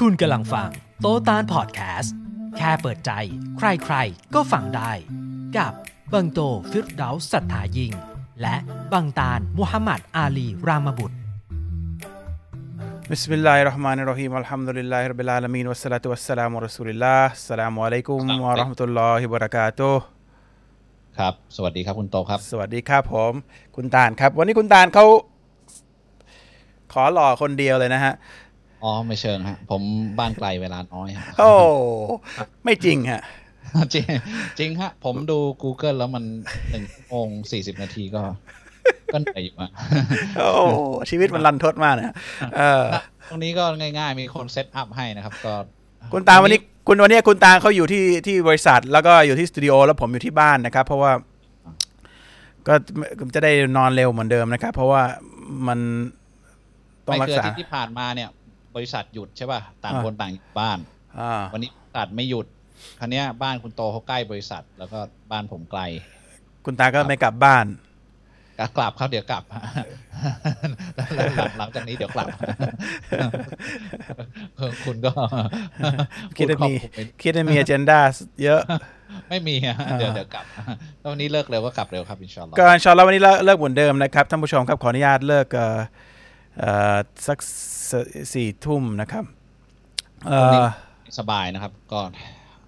คุณกำลังฟังโตตานพอดแคสต์แค่เปิดใจ ใครใครก็ฟังได้ กับบังโตฟิรดาสัทธายิง และบังตานมุฮัมมัดอาลีรามบุตรมิสซ์บิลลายรอฮ์มานีรอฮีมะ الله الرحمن الرحيم الحمد لله رب العالمين والصلاة والسلام على رسول الله السلام عليكم ورحمة الله وبركاته ครับ สวัสดีครับคุณโตครับ สวัสดีครับผม คุณตานครับ วันนี้คุณตานเขาขอหล่อคนเดียวเลยนะฮะ อ๋อไม่เชิงฮะ ผมบ้านไกลเวลาน้อยฮะโอ้ไม่จริงฮะจริงจริงฮะ ผมดู Google แล้วมันหนึ่งชั่วโมงสี่สิบนาทีก็ก็เหนื่อยอยู่อะโอ้ชีวิตมันรันทดมากนะเออตรงนี้ก็ง่ายๆ มีคนเซตอัพให้นะครับ ก็คุณตาลวันนี้คุณวันนี้คุณตาลเขาอยู่ที่ที่บริษัท แล้วก็อยู่ที่สตูดิโอแล้วผมอยู่ที่บ้านนะครับ เพราะว่า ก็จะได้นอนเร็วเหมือนเดิมนะครับ เพราะว่ามันต้องไม่รักคือษาที่ที่ผ่านมาเนี่ย บริษัทหยุดใช่ป่ะต่างอ่าคนต่างอยู่บ้านอ่าวันนี้บริษัทไม่หยุดคราวเนี้ยบ้านคุณโตเขาใกล้บริษัท แล้วก็บ้านผมไกล คุณตาก็ไม่กลับบ้านก็กลับครับเดี๋ยวกลับหลังหลังจากนี้เดี๋ยวกลับคุณก็คิดว่ามีพูข้อมูลคิดว่ามี a เจนดาเยอะ ไม่มีอะเดี๋ยวเดี๋ยวกลับแล้ววันนี้เลิกเร็วก็กลับเร็วครับอินชาอัลลอฮ์ก็อินชาอัลลอฮ์วันนี้เลิกเลิกเหมือนเดิมนะครับท่านผู้ชมครับขออนุญาตเลิกเอ่อเอ่อสัก สสี่ทุ่มนะครับเอ่อสบายนะครับ ก็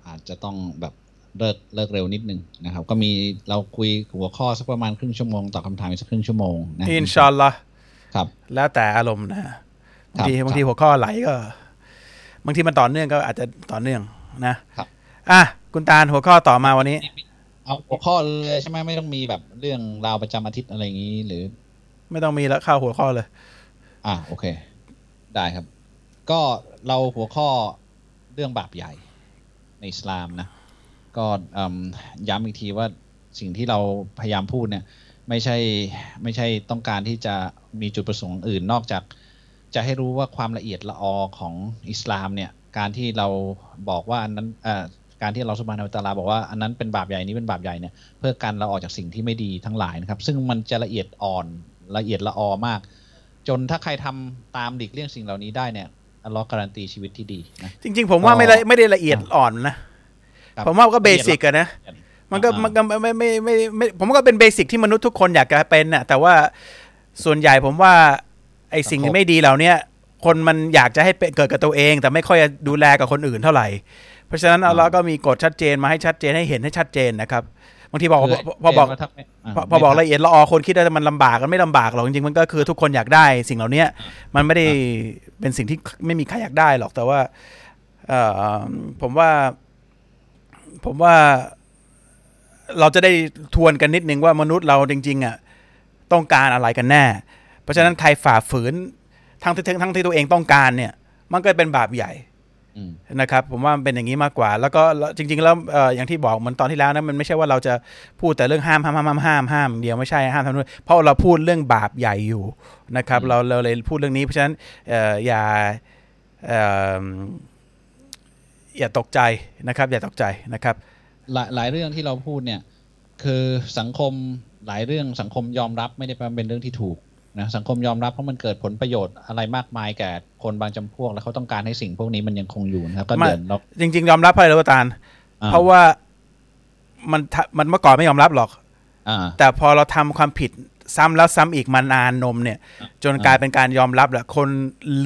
อาจจะต้องแบบเลิกเลิกเร็วนิดนึงนะครับ ก็มีเราคุยหัวข้อสักประมาณครึ่งชั่วโมงตอบคำถามอีกสักครึ่งชั่วโมงนะอินชาอัลลอฮ์ครับ แล้วแต่อารมณ์นะบางทีครับบางทีหัวข้อไหลก็ บางทีมันต่อเนื่องก็อาจจะต่อเนื่องนะครับอะคุณตาลหัวข้อต่อมาวันนี้ เอาหัวข้อเลยใช่ไหมไม่ต้องมีแบบเรื่องราวประจำอาทิตย์อะไรอย่างนี้หรือ ไม่ต้องมีแล้วเข้าหัวข้อเลย อ่าโอเค ได้ครับ ก็เราหัวข้อเรื่องบาปใหญ่ในอิสลามนะ ก็ย้ำอีกทีว่าสิ่งที่เราพยายามพูดเนี่ย ไม่ใช่ไม่ใช่ต้องการที่จะมีจุดประสงค์อื่นนอกจาก จะให้รู้ว่าความละเอียดละออของอิสลามเนี่ย การที่เราบอกว่าอันนั้นการที่เราสุบานาอัลตาลาบอกว่าอันนั้นเป็นบาปใหญ่นี้เป็นบาปใหญ่เนี่ยเพื่อกันเราออกจากสิ่งที่ไม่ดีทั้งหลายนะครับ ซึ่งมันจะละเอียดอ่อนละเอียดละออมาก จนถ้าใครทำตามหลีกเลี่ยงสิ่งเหล่านี้ได้เนี่ยอัลลอฮ์การันตีชีวิตที่ดีนะจริง ๆ ผมว่าไม่ได้ไม่ได้ละเอียดอ่อนนะครับผมว่าก็เบสิกอะนะมันก็อ่ามันก็ไม่ไม่ไม่ไม่ไม่ผมว่าก็เป็นเบสิกที่มนุษย์ทุกคนอยากจะเป็นน่ะ แต่ว่าส่วนใหญ่ผมว่า ไอ้สิ่งที่ไม่ดีเหล่าเนี้ยคนมันอยากจะให้เป็นเกิดกับตัวเอง แต่ไม่ค่อยดูแลกับคนอื่นเท่าไหร่ เพราะฉะนั้นอ่าเราก็มีกฎชัดเจนมาให้ชัดเจนให้เห็นให้ชัดเจนนะครับ บางทีบอกคืพอบอกเห็นว่าถ้าไม่าพอพอบอกไม่ละเอียดละออคนคิดว่ามันลำบากกันไม่ลำบากหรอกจริงๆมันก็คือทุกคนอยากได้ สิ่งเหล่าเนี้ยมันไม่ได้เป็นสิ่งที่ไม่มีใครอยากได้หรอกแต่ว่าเอ่อผมว่า ผมว่าเราจะได้ทวนกันนิดนึงว่ามนุษย์เราจริง ๆอะต้องการอะไรกันแน่ เพราะฉะนั้นใครฝ่าฝืนทั้งที่ทั้งที่ตัวเองต้องการเนี่ย มันก็เป็นบาปใหญ่อืม นะครับผมว่ามันเป็นอย่างนี้มากกว่า แล้วก็แล้วจริง ๆ แล้วเอ่ออย่างที่บอกเหมือนตอนที่แล้วนะมันไม่ใช่ว่าเราจะพูดแต่เรื่องห้ามห้ามห้ามห้ามห้ามห้ามอย่างเดียวไม่ใช่ห้ามทำนู่นเพราะเราพูดเรื่องบาปใหญ่อยู่นะครับ เราเราเลยพูดเรื่องนี้เพราะฉะนั้นเอ่ออย่าเอ่ออย่าตกใจนะครับ อย่าตกใจนะครับ หลายหลายเรื่องที่เราพูดเนี่ย คือสังคมหลายเรื่องสังคมยอมรับไม่ได้แปลว่าเป็นเรื่องที่ถูก นะสังคมยอมรับเพราะมันเกิดผลประโยชน์อะไรมากมายแก่คนบางจำพวก แล้วเขาต้องการให้สิ่งพวกนี้มันยังคงอยู่นะครับก็ไม่เดินเราจริง ๆ ยอมรับไปแล้วตาลอ่าเพราะว่ามันทะมันเมื่อก่อนไม่ยอมรับหรอกอ่าแต่พอเราทำความผิดซ้ำแล้วซ้ำอีกมานานนมเนี่ย จนกลายเป็นการยอมรับแหละคน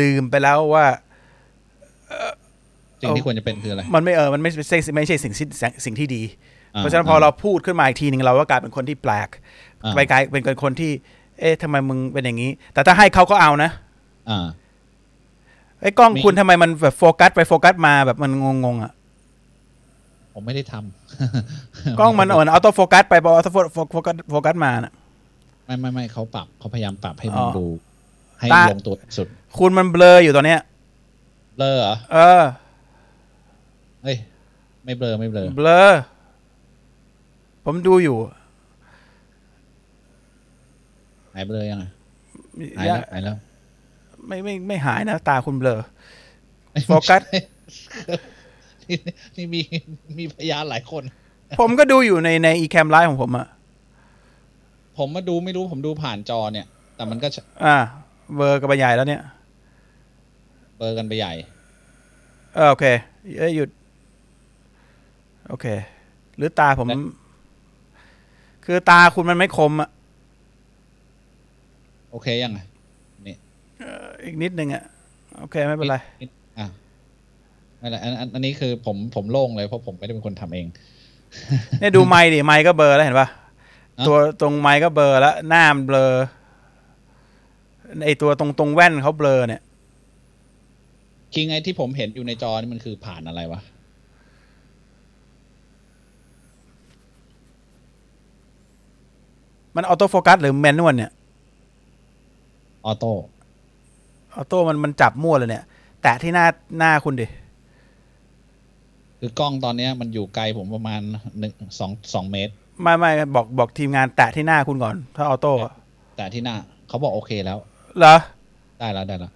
ลืมไปแล้วว่าสิ่งที่ควรจะเป็นคืออะไร มันไม่เออ มันไม่ใช่ไม่ใช่สิ่งที่สิ่งที่ดีอ่าเพราะฉะนั้นพอเราพูดขึ้นมาอีกทีหนึ่งเราก็กลายเป็นคนที่แปลกอ่าไปกลายเป็นคนที่ เอ๊ะทำไมมึงเป็นอย่างนี้ แต่ถ้าให้เขาก็เอานะอ่าไอ้กล้องมีคุณทำไมมันแบบโฟกัสไปโฟกัสมาแบบมันงงๆอะ ผมไม่ได้ทำกล้องมันเออเอาตัวโฟกัสไปพอเอาตัวโฟกัสโฟกัสมาน่ะ ไม่ไม่ไม่เขาปรับเขาพยายามปรับให้มันอ๋อดู ให้ตาลงตัวสุด คุณมันเบลออยู่ตอนเนี้ย เบลอเหรอ เออเอ้ย ไม่เบลอไม่เบลอ เบลอ ผมดูอยู่ หายเบลอยังไงหายแล้วหายแล้ว ไม่ไม่ไม่หายนะ ตาคุณเบลอโฟกัสนี่นี่มีมีพยานหลายคน ผมก็ดูอยู่ในในอีแคมไลฟ์ของผมอะผมมาดูไม่รู้ผมดูผ่านจอเนี่ย แต่มันก็ อ่า เบลอร์กับใบใหญ่แล้วเนี่ย เบลอกันไปใหญ่ เออโอเคเอ้ยหยุด โอเค หรือตาผมและคือตาคุณมันไม่คมอะ โอเคยังไงนี่อีกนิดนึงอะ โอเคไม่เป็นไรนิดอะไม่เป็นไรอันอันอันนี้คือผมผมโล่งเลยเพราะผมไม่ได้เป็นคนทำเองเนี่ยดูไม้ดิไม้ก็เบลอแล้วเห็นปะอะตัวตรงไม้ก็เบลอแล้วหน้ามันเบลอไอตัวตรงตรงแว่นเขาเบลอเนี่ยคือไอที่ผมเห็นอยู่ในจอนี่มันคือผ่านอะไรวะมัน auto focus หรือ manual เนี่ย ออโต้ออโต้มันมันจับมั่วเลยเนี่ย แตะที่หน้าหน้าคุณดิ คือกล้องตอนเนี้ยมันอยู่ไกลผมประมาณหนึ่งสองสองเมตร ไม่ไม่บอกบอกทีมงานแตะที่หน้าคุณก่อน ถ้าออโต้อะแต่ที่หน้าเขาบอกโอเคแล้ว เหรอ ได้แล้วได้แล้ว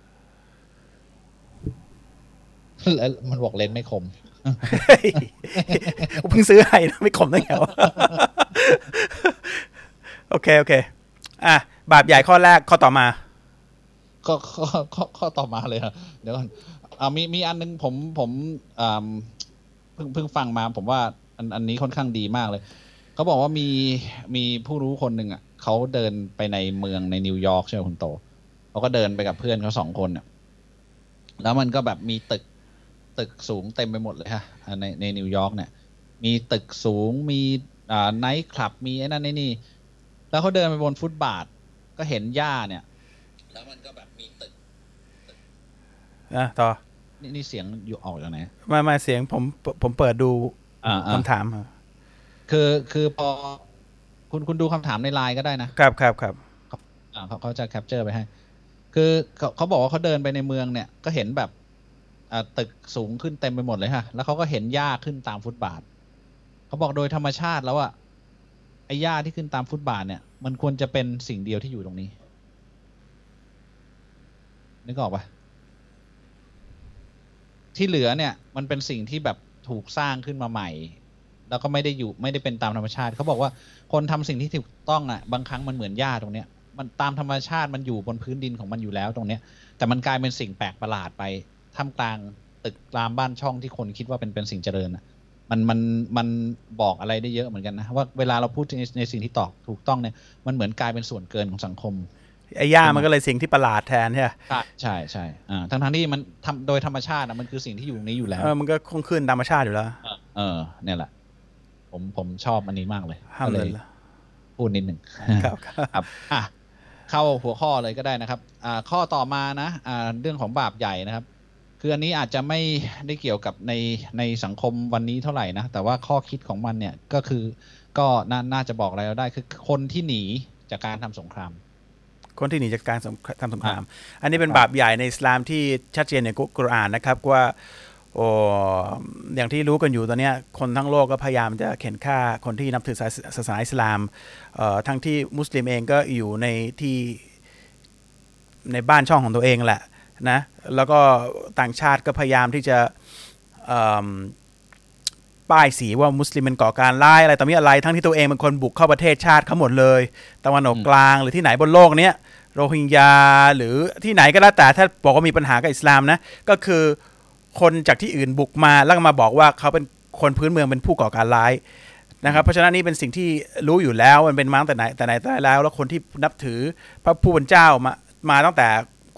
แล้วมันบอกเลนส์ไม่คม เฮ้ยกูเพิ่งซื้อให้นะไม่ขมได้ไงวะโอเค โอเค อะ บาปใหญ่ข้อแรกข้อต่อมา ก็ข้อข้อข้อต่อมาเลยครับเดี๋ยวก่อนอ่ามีมีอันนึงผมผมอ่าเพิ่งเพิ่งฟังมาผมว่าอันอันนี้ค่อนข้างดีมากเลย เขาบอกว่ามีมีผู้รู้คนหนึ่งอะเขาเดินไปในเมืองในนิวยอร์กใช่ไหมคุณโตเขาก็เดินไปกับเพื่อนเขาสองคนเนี่ยแล้วมันก็แบบมีตึกตึกสูงเต็มไปหมดเลยฮะในในนิวยอร์กเนี่ย มีตึกสูงมีอ่าไนท์คลับมีไอ้นั่นไอ้นี่ แล้วเขาเดินไปบนฟุตบาท ก็เห็นหญ้าเนี่ย แล้วมันก็แบบ อะต่อ นี่นี่เสียงอยู่ออกจากไหนมามาเสียงผมผมเปิดดูอ่าคำถามครับคือคือพอคุณคุณดูคำถามในไลน์ก็ได้นะครับครับครับอ่าเขาเขาจะ capture ไปให้ คือเขาเขาบอกว่าเขาเดินไปในเมืองเนี่ย ก็เห็นแบบอ่าตึกสูงขึ้นเต็มไปหมดเลยฮะ แล้วเขาก็เห็นหญ้าขึ้นตามฟุตบาท เขาบอกโดยธรรมชาติแล้วอะไอ้หญ้าที่ขึ้นตามฟุตบาทเนี่ย มันควรจะเป็นสิ่งเดียวที่อยู่ตรงนี้ นึกออกปะ ที่เหลือเนี่ยมันเป็นสิ่งที่แบบถูกสร้างขึ้นมาใหม่ แล้วก็ไม่ได้อยู่ไม่ได้เป็นตามธรรมชาติ เขาบอกว่าคนทำสิ่งที่ถูกต้องอะบางครั้งมันเหมือนหญ้าตรงเนี้ยมันตามธรรมชาติมันอยู่บนพื้นดินของมันอยู่แล้วตรงเนี้ย แต่มันกลายเป็นสิ่งแปลกประหลาดไปท่ามกลางตึกรามบ้านช่องที่คนคิดว่าเป็นเป็นสิ่งเจริญอะมันมันมันบอกอะไรได้เยอะเหมือนกันนะว่าเวลาเราพูดในในสิ่งที่ตอบถูกต้องเนี่ยมันเหมือนกลายเป็นส่วนเกินของสังคม ไอ้ย่ามันก็เลยสิ่งที่ประหลาดแทนใช่ไหมใช่ใช่ใช่อ่าทั้งทั้งที่มันทำโดยธรรมชาติอะมันคือสิ่งที่อยู่นี้อยู่แล้วเออมันก็คงขึ้นธรรมชาติอยู่แล้ว เออ เนี่ยแหละ ผมผมชอบอันนี้มากเลยห้ามก็เลเลยยละพูดนิดหนึ่งครับครับครับอะเข้าหัวข้อเลยก็ได้นะครับ อ่า ข้อต่อมานะ อ่า เรื่องของบาปใหญ่นะครับ คืออันนี้อาจจะไม่ได้เกี่ยวกับในในสังคมวันนี้เท่าไหร่นะ แต่ว่าข้อคิดของมันเนี่ยก็คือก็น่าน่าจะบอกอะไรเราได้คือคนที่หนีจากการทำสงคราม คนที่หนีจากการสงทำสงคราม อันนี้เป็นบาปใหญ่ในอิสลามที่ชัดเจนในกุรอานนะครับว่าโอ้อย่างที่รู้กันอยู่ตอนเนี้ยคนทั้งโลกก็พยายามจะเข็นฆ่าคนที่นับถือศาสศาสนาอิสลามเอ่อทั้งที่มุสลิมเองก็อยู่ในที่ในบ้านช่องของตัวเองแหละนะแล้วก็ต่างชาติก็พยายามที่จะเอิ่มป้ายสีว่ามุสลิมเป็นก่อการร้ายอะไรต่อมีอะไรทั้งที่ตัวเองเป็นคนบุกเข้าประเทศชาติเขาหมดเลยตะวันออกกลางหรือที่ไหนบนโลกเนี้ย โรฮิงญาหรือที่ไหนก็แล้วแต่ถ้าบอกว่ามีปัญหากับอิสลามนะก็คือคนจากที่อื่นบุกมาแล้วมาบอกว่าเขาเป็นคนพื้นเมืองเป็นผู้ก่อการร้ายนะครับเพราะฉะนั้นนี่เป็นสิ่งที่รู้อยู่แล้วมันเป็นมาตั้งแต่ไหนแต่ไหนแต่แล้ว แล้วคนที่นับถือพระผู้เป็นเจ้ามามาตั้งแต่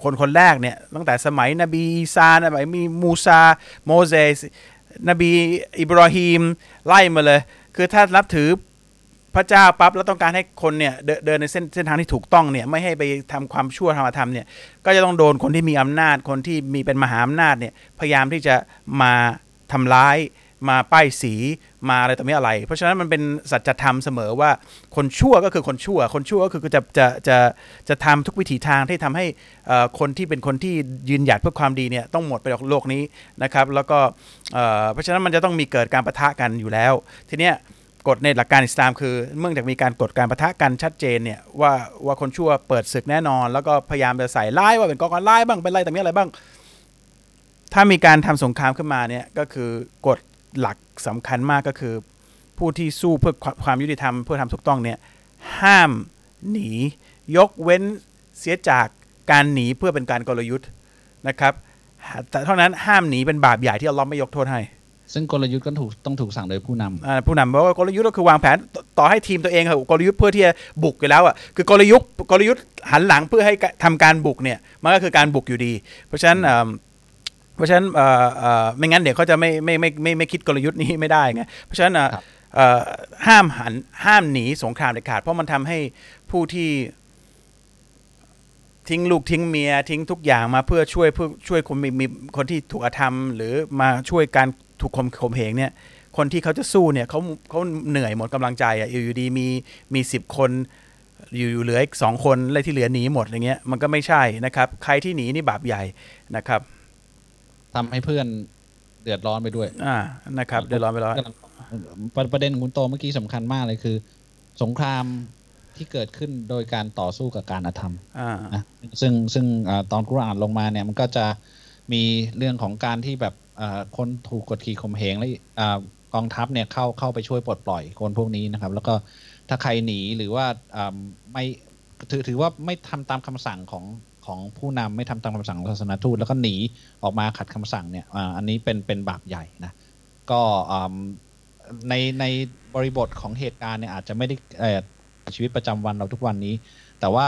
คนคนแรกเนี่ยตั้งแต่สมัยนบีอีสานะมีมูซาโมเสสนบีอิบราฮิมไล่มาเลย คือถ้านับถือ พระเจ้าปั๊บแล้วต้องการให้คนเนี่ยเดินในเส้นเส้นทางที่ถูกต้องเนี่ยไม่ให้ไปทำความชั่วธรรมธรรมเนี่ยก็จะต้องโดนคนที่มีอำนาจคนที่มีเป็นมหาอำนาจเนี่ยพยายามที่จะมาทำร้ายมาป้ายสีมาอะไรต่อไม่อะไร เพราะฉะนั้นมันเป็นสัจธรรมเสมอว่าคนชั่วก็คือคนชั่ว คนชั่วก็คือจะจะจะจะทำทุกวิถีทางที่ทำให้อ่อคนที่เป็นคนที่ยืนหยัดเพื่อความดีเนี่ยต้องหมดไปจากโลกนี้นะครับ แล้วก็อ่อเพราะฉะนั้นมันจะต้องมีเกิดการประทะกันอยู่แล้ว ทีเนี้ย กฎในหลักการอิสลามคือเมื่อจากมีการกฎการประทะกันชัดเจนเนี่ยว่าว่าคนชั่วเปิดศึกแน่นอน แล้วก็พยายามจะใส่ร้ายว่าเป็นกองการร้ายบ้างเป็นอะไรแต่มีอะไรบ้าง ถ้ามีการทำสงครามขึ้นมาเนี่ยก็คือกฎหลักสำคัญมากก็คือ ผู้ที่สู้เพื่อความยุติธรรมเพื่อทำถูกต้องเนี่ยห้ามหนี ยกเว้นเสียจากการหนีเพื่อเป็นการกลยุทธ์นะครับแต่เท่านั้นห้ามหนีเป็นบาปใหญ่ที่อัลลอฮ์ไม่ยกโทษให้ ซึ่งกลยุทธ์ก็ถูกต้องถูกสั่งโดยผู้นำอ่าผู้นำบอกว่ากลยุทธ์ก็คือวางแผนต่อต่อให้ทีมตัวเองครับกลยุทธ์เพื่อที่จะบุกอยู่แล้วอะคือกลยุทธ์กลยุทธ์หันหลังเพื่อให้ทำการบุกเนี่ยมันก็คือการบุกอยู่ดี เพราะฉะนั้นเอ่อเพราะฉะนั้นเอ่อเอ่อไม่งั้นเดี๋ยวเขาจะไม่ไม่ไม่ไม่ไม่คิดกลยุทธ์นี้ไม่ได้ไงเพราะฉะนั้นเอ่อครับเอ่อห้ามหันห้ามหนีสงครามเด็ดขาด เพราะมันทำให้ผู้ที่ทิ้งลูกทิ้งเมียทิ้งทุกอย่างมาเพื่อช่วยเพื่อช่วยคนมีมีคนที่ถูกอธรรม หรือมาช่วยการ ถูกข่มข่มเหงเนี่ยคนที่เขาจะสู้เนี่ยเขาเขาเหนื่อยหมดกำลังใจอะอยู่อยู่ดีมีมีสิบคนอยู่อยู่เหลืออีกสองคนอะไรที่เหลือหนีหมดอย่างเงี้ยมันก็ไม่ใช่นะครับ ใครที่หนีนี่บาปใหญ่นะครับทำให้เพื่อนเดือดร้อนไปด้วย อ่านะครับ เดี๋ยวรอไปรอประประเด็นของคุณโตเมื่อกี้สำคัญมากเลยคือ สงครามที่เกิดขึ้นโดยการต่อสู้กับการอธรรมอ่านะซึ่งซึ่งอาตอนกุรอานลงมาเนี่ยมันก็จะมีเรื่องของการที่แบบอ่า คนถูกกดขี่ข่มเหงและกองทัพเนี่ยเข้าเข้าไปช่วยปลดปล่อยคนพวกนี้นะครับ แล้วก็ถ้าใครหนีหรือว่าไม่ถือถือว่าไม่ทำตามคำสั่งของของผู้นำไม่ทำตามคำสั่งของศาสนทูตแล้วก็หนีออกมาขัดคำสั่งเนี่ยอันนี้เป็นเป็นบาปใหญ่นะก็ในในบริบทของเหตุการณ์เนี่ยอาจจะไม่ได้ชีวิตประจำวันเราทุกวันนี้ แต่ว่า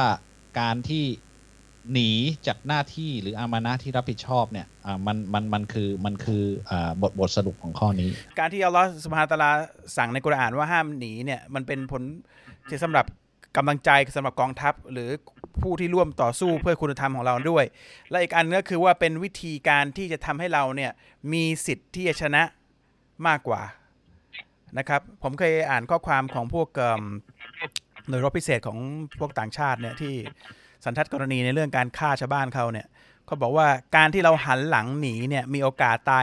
การที่ หนีจากหน้าที่หรืออามานะที่รับผิดชอบเนี่ยมันมันมันคือมันคืออบทบทสรุปของข้อนี้ การที่อัลลอฮฺสุบฮานตะอาลาสั่งในกุรอานว่าห้ามหนีเนี่ยมันเป็นผลที่สำหรับกำลังใจสำหรับกองทัพ หรือผู้ที่ร่วมต่อสู้เพื่อคุณธรรมของเราด้วย และอีกอันก็คือว่าเป็นวิธีการที่จะทำให้เราเนี่ยมีสิทธิ์ที่จะชนะมากกว่านะครับ ผมเคยอ่านข้อความของพวกหน่วยรบพิเศษของพวกต่างชาติเนี่ยที่ สันทัดกรณีในเรื่องการฆ่าชาวบ้านเขาเนี่ยเขาบอกว่าการที่เราหันหลังหนีเนี่ยมีโอกาสตาย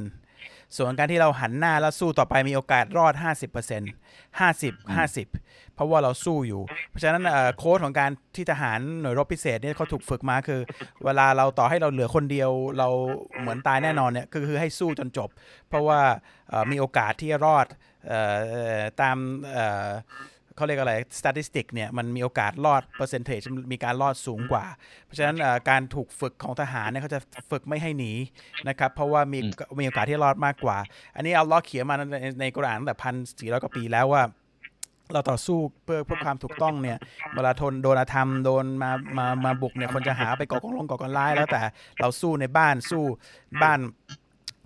100%ส่วนการที่เราหันหน้าแล้วสู้ต่อไปมีโอกาสรอด 50% 50 50 เพราะว่าเราสู้อยู่ เพราะฉะนั้นเอ่อโค้ดของการที่ทหารหน่วยรบพิเศษเนี่ยเขาถูกฝึกมาคือ เวลาเราต่อให้เราเหลือคนเดียวเราเหมือนตายแน่นอนเนี่ยก็คือให้สู้จนจบ เพราะว่าเอ่อมีโอกาสที่จะรอดเอ่อเอ่อตาม เอ่อเขาเรียกอะไร statistic เนี่ยมันมีโอกาสรอด percentage มีการรอดสูงกว่า เพราะฉะนั้นเอ่อการถูกฝึกของทหารเนี่ยเขาจะฝึกไม่ให้หนีนะครับเพราะว่ามีมีโอกาสที่รอดมากกว่า อันนี้อัลลอฮ์เขียนมาในในกุรอานตั้งแต่พันสี่ร้อยกว่าปีแล้วว่าเราต่อสู้เพื่อเพื่อความถูกต้องเนี่ยเวลาทนโดนอาธรรมโดนมามามาบุกเนี่ยคนจะหาไปก่อกองลงก่อการร้ายแล้วแต่เราสู้ในบ้านสู้บ้าน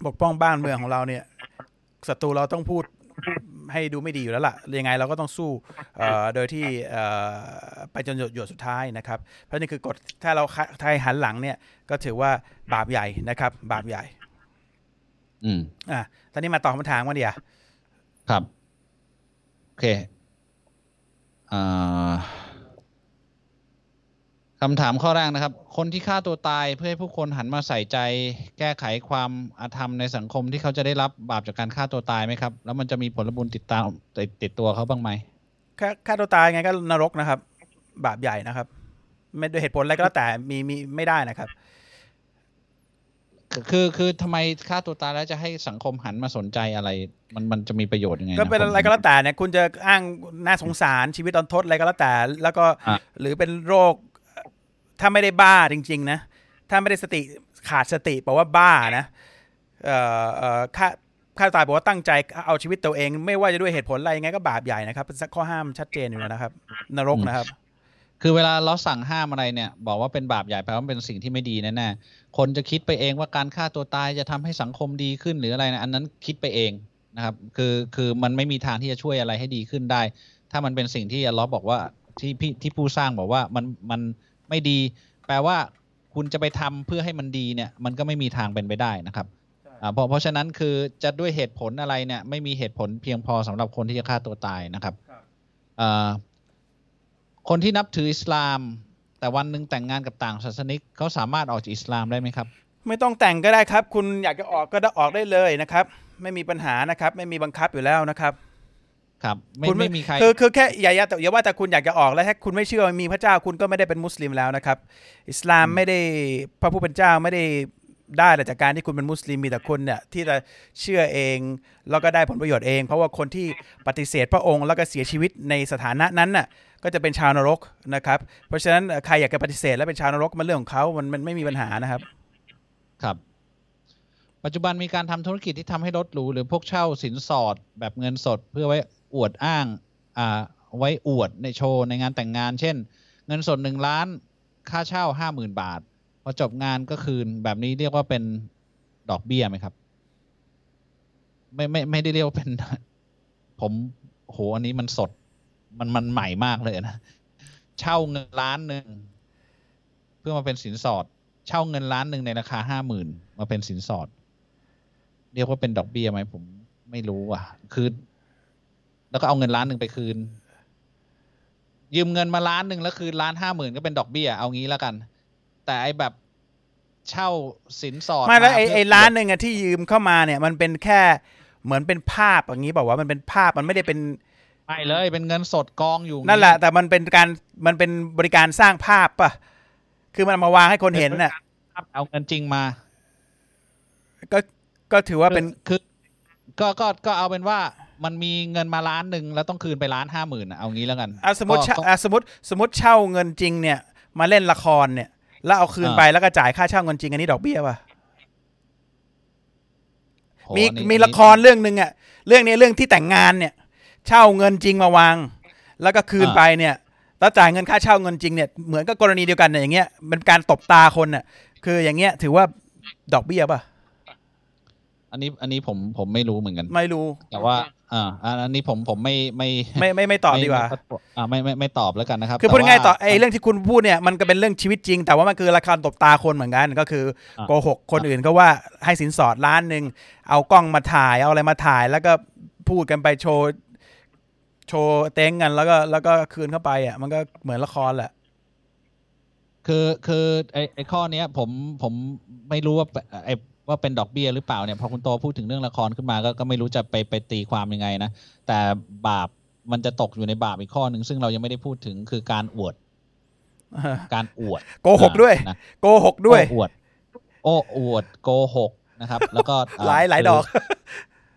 ปกป้องบ้านเมืองของเราเนี่ยศัตรูเราต้องพูด ให้ดูไม่ดีอยู่แล้วล่ะ ยังไงเราก็ต้องสู้เอ่อโดยที่เอ่อไปจนหยดหยดสุดท้ายนะครับ เพราะนี่คือกฎถ้าเราไทยหันหลังเนี่ย ก็ถือว่าบาปใหญ่นะครับ บาปใหญ่ อืม อะตอนนี้มาตอบคำถามกันเดียวครับ โอเคอ่า คำถามข้อแรกนะครับ คนที่ฆ่าตัวตายเพื่อให้ผู้คนหันมาใส่ใจ แก้ไขความอาธรรมในสังคมที่เขาจะได้รับบาปจากการฆ่าตัวตายไหมครับ แล้วมันจะมีผลบุญติดตามติดติดตัวเขาบ้างไหมฆ่าฆ่าตัวตายไงก็นรกนะครับ บาปใหญ่นะครับ ไม่ด้วยเหตุผลอะไรก็แล้วแต่มีมีไม่ได้นะครับ คือคือคือทำไมฆ่าตัวตายแล้วจะให้สังคมหันมาสนใจอะไร มันมันจะมีประโยชน์ยังไงก็เป็นผมอะไรก็แล้วแต่เนี่ยคุณจะอ้างน่าสงสารชีวิตตอนทษอะไรก็แล้วแต่ แล้วก็อะหรือเป็นโรค ถ้าไม่ได้บ้าจริง ๆ นะ ถ้าไม่ได้สติขาดสติบอกว่าบ้านะเอ่อเอ่อฆ่าฆ่าตัวตายบอกว่าตั้งใจเอาชีวิตตัวเอง ไม่ว่าจะด้วยเหตุผลอะไรยังไงก็บาปใหญ่นะครับเป็นข้อห้ามชัดเจนอยู่แล้วนะครับ นรกนะครับ คือเวลาเราสั่งห้ามอะไรเนี่ย บอกว่าเป็นบาปใหญ่แปลว่าเป็นสิ่งที่ไม่ดีแน่ๆคนจะคิดไปเองว่าการฆ่าตัวตายจะทำให้สังคมดีขึ้นหรืออะไรนะอันนั้นคิดไปเองนะครับ คือคือมันไม่มีทางที่จะช่วยอะไรให้ดีขึ้นได้ ถ้ามันเป็นสิ่งที่อัลเลอฮ์บอกว่าที่พี่ที่ผู้สร้างบอกว่ามันมัน ไม่ดี แปลว่าคุณจะไปทำเพื่อให้มันดีเนี่ย มันก็ไม่มีทางเป็นไปได้นะครับอ่าเพราะเพราะฉะนั้นคือจะด้วยเหตุผลอะไรเนี่ย ไม่มีเหตุผลเพียงพอสำหรับคนที่จะฆ่าตัวตายนะครับครับอ่าคนที่นับถืออิสลาม แต่วันหนึ่งแต่งงานกับต่างศาสนิกเขาสามารถออกจากอิสลามได้ไหมครับ ไม่ต้องแต่งก็ได้ครับ คุณอยากจะออกก็ได้ออกได้เลยนะครับ ไม่มีปัญหานะครับ ไม่มีบังคับอยู่แล้วนะครับ ครับไม่คุณไม่มีใครคือคือแค่อย่าอย่าอย่าว่าแต่คุณอยากจะออกแล้วถ้าคุณไม่เชื่อว่ามีพระเจ้าคุณก็ไม่ได้เป็นมุสลิมแล้วนะครับ อิสลามอืมไม่ได้พระผู้เป็นเจ้าไม่ได้ได้แต่จากการที่คุณเป็นมุสลิมมีแต่คุณเนี่ยที่จะเชื่อเองแล้วก็ได้ผลประโยชน์เอง เพราะว่าคนที่ปฏิเสธพระองค์แล้วก็เสียชีวิตในสถานะนั้นน่ะก็จะเป็นชาวนรกนะครับ เพราะฉะนั้นเอ่อใครอยากจะปฏิเสธแล้วเป็นชาวนรกมันเรื่องของเขามันมันไม่มีปัญหานะครับ ครับ ปัจจุบันมีการทำธุรกิจที่ทำให้รถหรูหรือพวกเช่าสินสอดแบบเงินสดเพื่อไว้ อวดอ้างอ่าไว้อวดในโชว์ในงานแต่งงาน เช่น เงินสดหนึ่งล้านค่าเช่าห้าหมื่นบาท พอจบงานก็คืนแบบนี้เรียกว่าเป็นดอกเบี้ยไหมครับ ไม่ไม่ไม่ได้เรียกว่าเป็น ผมโหอันนี้มันสด มันมันใหม่มากเลยนะ เช่าเงินล้านหนึ่งเพื่อมาเป็นสินสอด เช่าเงินล้านหนึ่งในราคาห้าหมื่นมาเป็นสินสอด เรียกว่าเป็นดอกเบี้ยไหมผมไม่รู้อะ คือ แล้วก็เอาเงินล้านหนึ่งไปคืน ยืมเงินมาล้านหนึ่งแล้วคืนล้านห้าหมื่นก็เป็นดอกเบี้ยเอางี้แล้วกัน แต่ไอแบบเช่าสินสอดไม่แล้วไอ้เพื่ไอ้ร้านหนึ่งอะที่ยืมเข้ามาเนี่ย มันเป็นแค่เหมือนเป็นภาพอย่างนี้บอกว่ามันเป็นภาพมันไม่ได้เป็นไม่เลยเป็นเงินสดกองอยู่นั่นแหละ แต่มันเป็นการมันเป็นบริการสร้างภาพป่ะคือมันเอามาวางให้คนเห็นน่ะครับเอาเงินจริงมา ก็ก็ถือว่าเป็นคือก็ก็ก็เอาเป็นว่า มันมีเงินมาล้านหนึ่งแล้วต้องคืนไปล้านห้าหมื่นเอางี้แล้วกันอะสมมติก็เช่าก็อะสมมติสมมติเช่าเงินจริงเนี่ย มาเล่นละครเนี่ย แล้วเอาคืนอ่าไปแล้วก็จ่ายค่าเช่าเงินจริงอันนี้ดอกเบี้ยป่ะโหมีอันนี้มีอันนี้ละครเรื่องหนึ่งอะเรื่องนี้เรื่องที่แต่งงานเนี่ย เช่าเงินจริงมาวาง แล้วก็คืนไปเนี่ยแล้วจ่ายเงินค่าเช่าเงินจริงเนี่ยเหมือนกับกรณีเดียวกันเนี่ยอย่างเงี้ยมันการตบตาคนน่ะ คืออย่างเงี้ยถือว่าดอกเบี้ยป่ะอันนี้อันนี้ผมผมไม่รู้เหมือนกัน ไม่รู้ แต่ว่า อ่าอันอันนี้ผมผมไม่ไม่ไม่ไม่ไม่ตอบดีกว่าไม่อ่าไม่ไม่ไม่ตอบแล้วกันนะครับ คือพูดแต่ง่ายๆต่อว่าไอ้เรื่องที่คุณพูดเนี่ยมันก็เป็นเรื่องชีวิตจริง แต่ว่ามันคือราคาตบตาคนเหมือนกันก็คืออ่าโกหกคนอื่นก็ว่าให้สินสอดล้านหนึ่งเอากล้องมาถ่ายเอาอะไรมาถ่าย แล้วก็พูดกันไปโชว์โชว์เต้งกันแล้วก็แล้วก็คืนเข้าไปอะมันก็เหมือนละครแหละคือคือไอไอข้อเนี้ยผมผมไม่รู้ว่าไอ ว่าเป็นดอกเบี้ยหรือเปล่าเนี่ยพอคุณโตพูดถึงเรื่องละครขึ้นมาก็ก็ไม่รู้จะไปไปตีความยังไงนะ แต่บาปมันจะตกอยู่ในบาปอีกข้อหนึ่งซึ่งเรายังไม่ได้พูดถึงคือการอวด การอวดโกหกด้วยนะโกหกด้วยโอ้อวด โอ้อวดโกหกนะครับ แล้วก็อ่หลายหลายคืดอก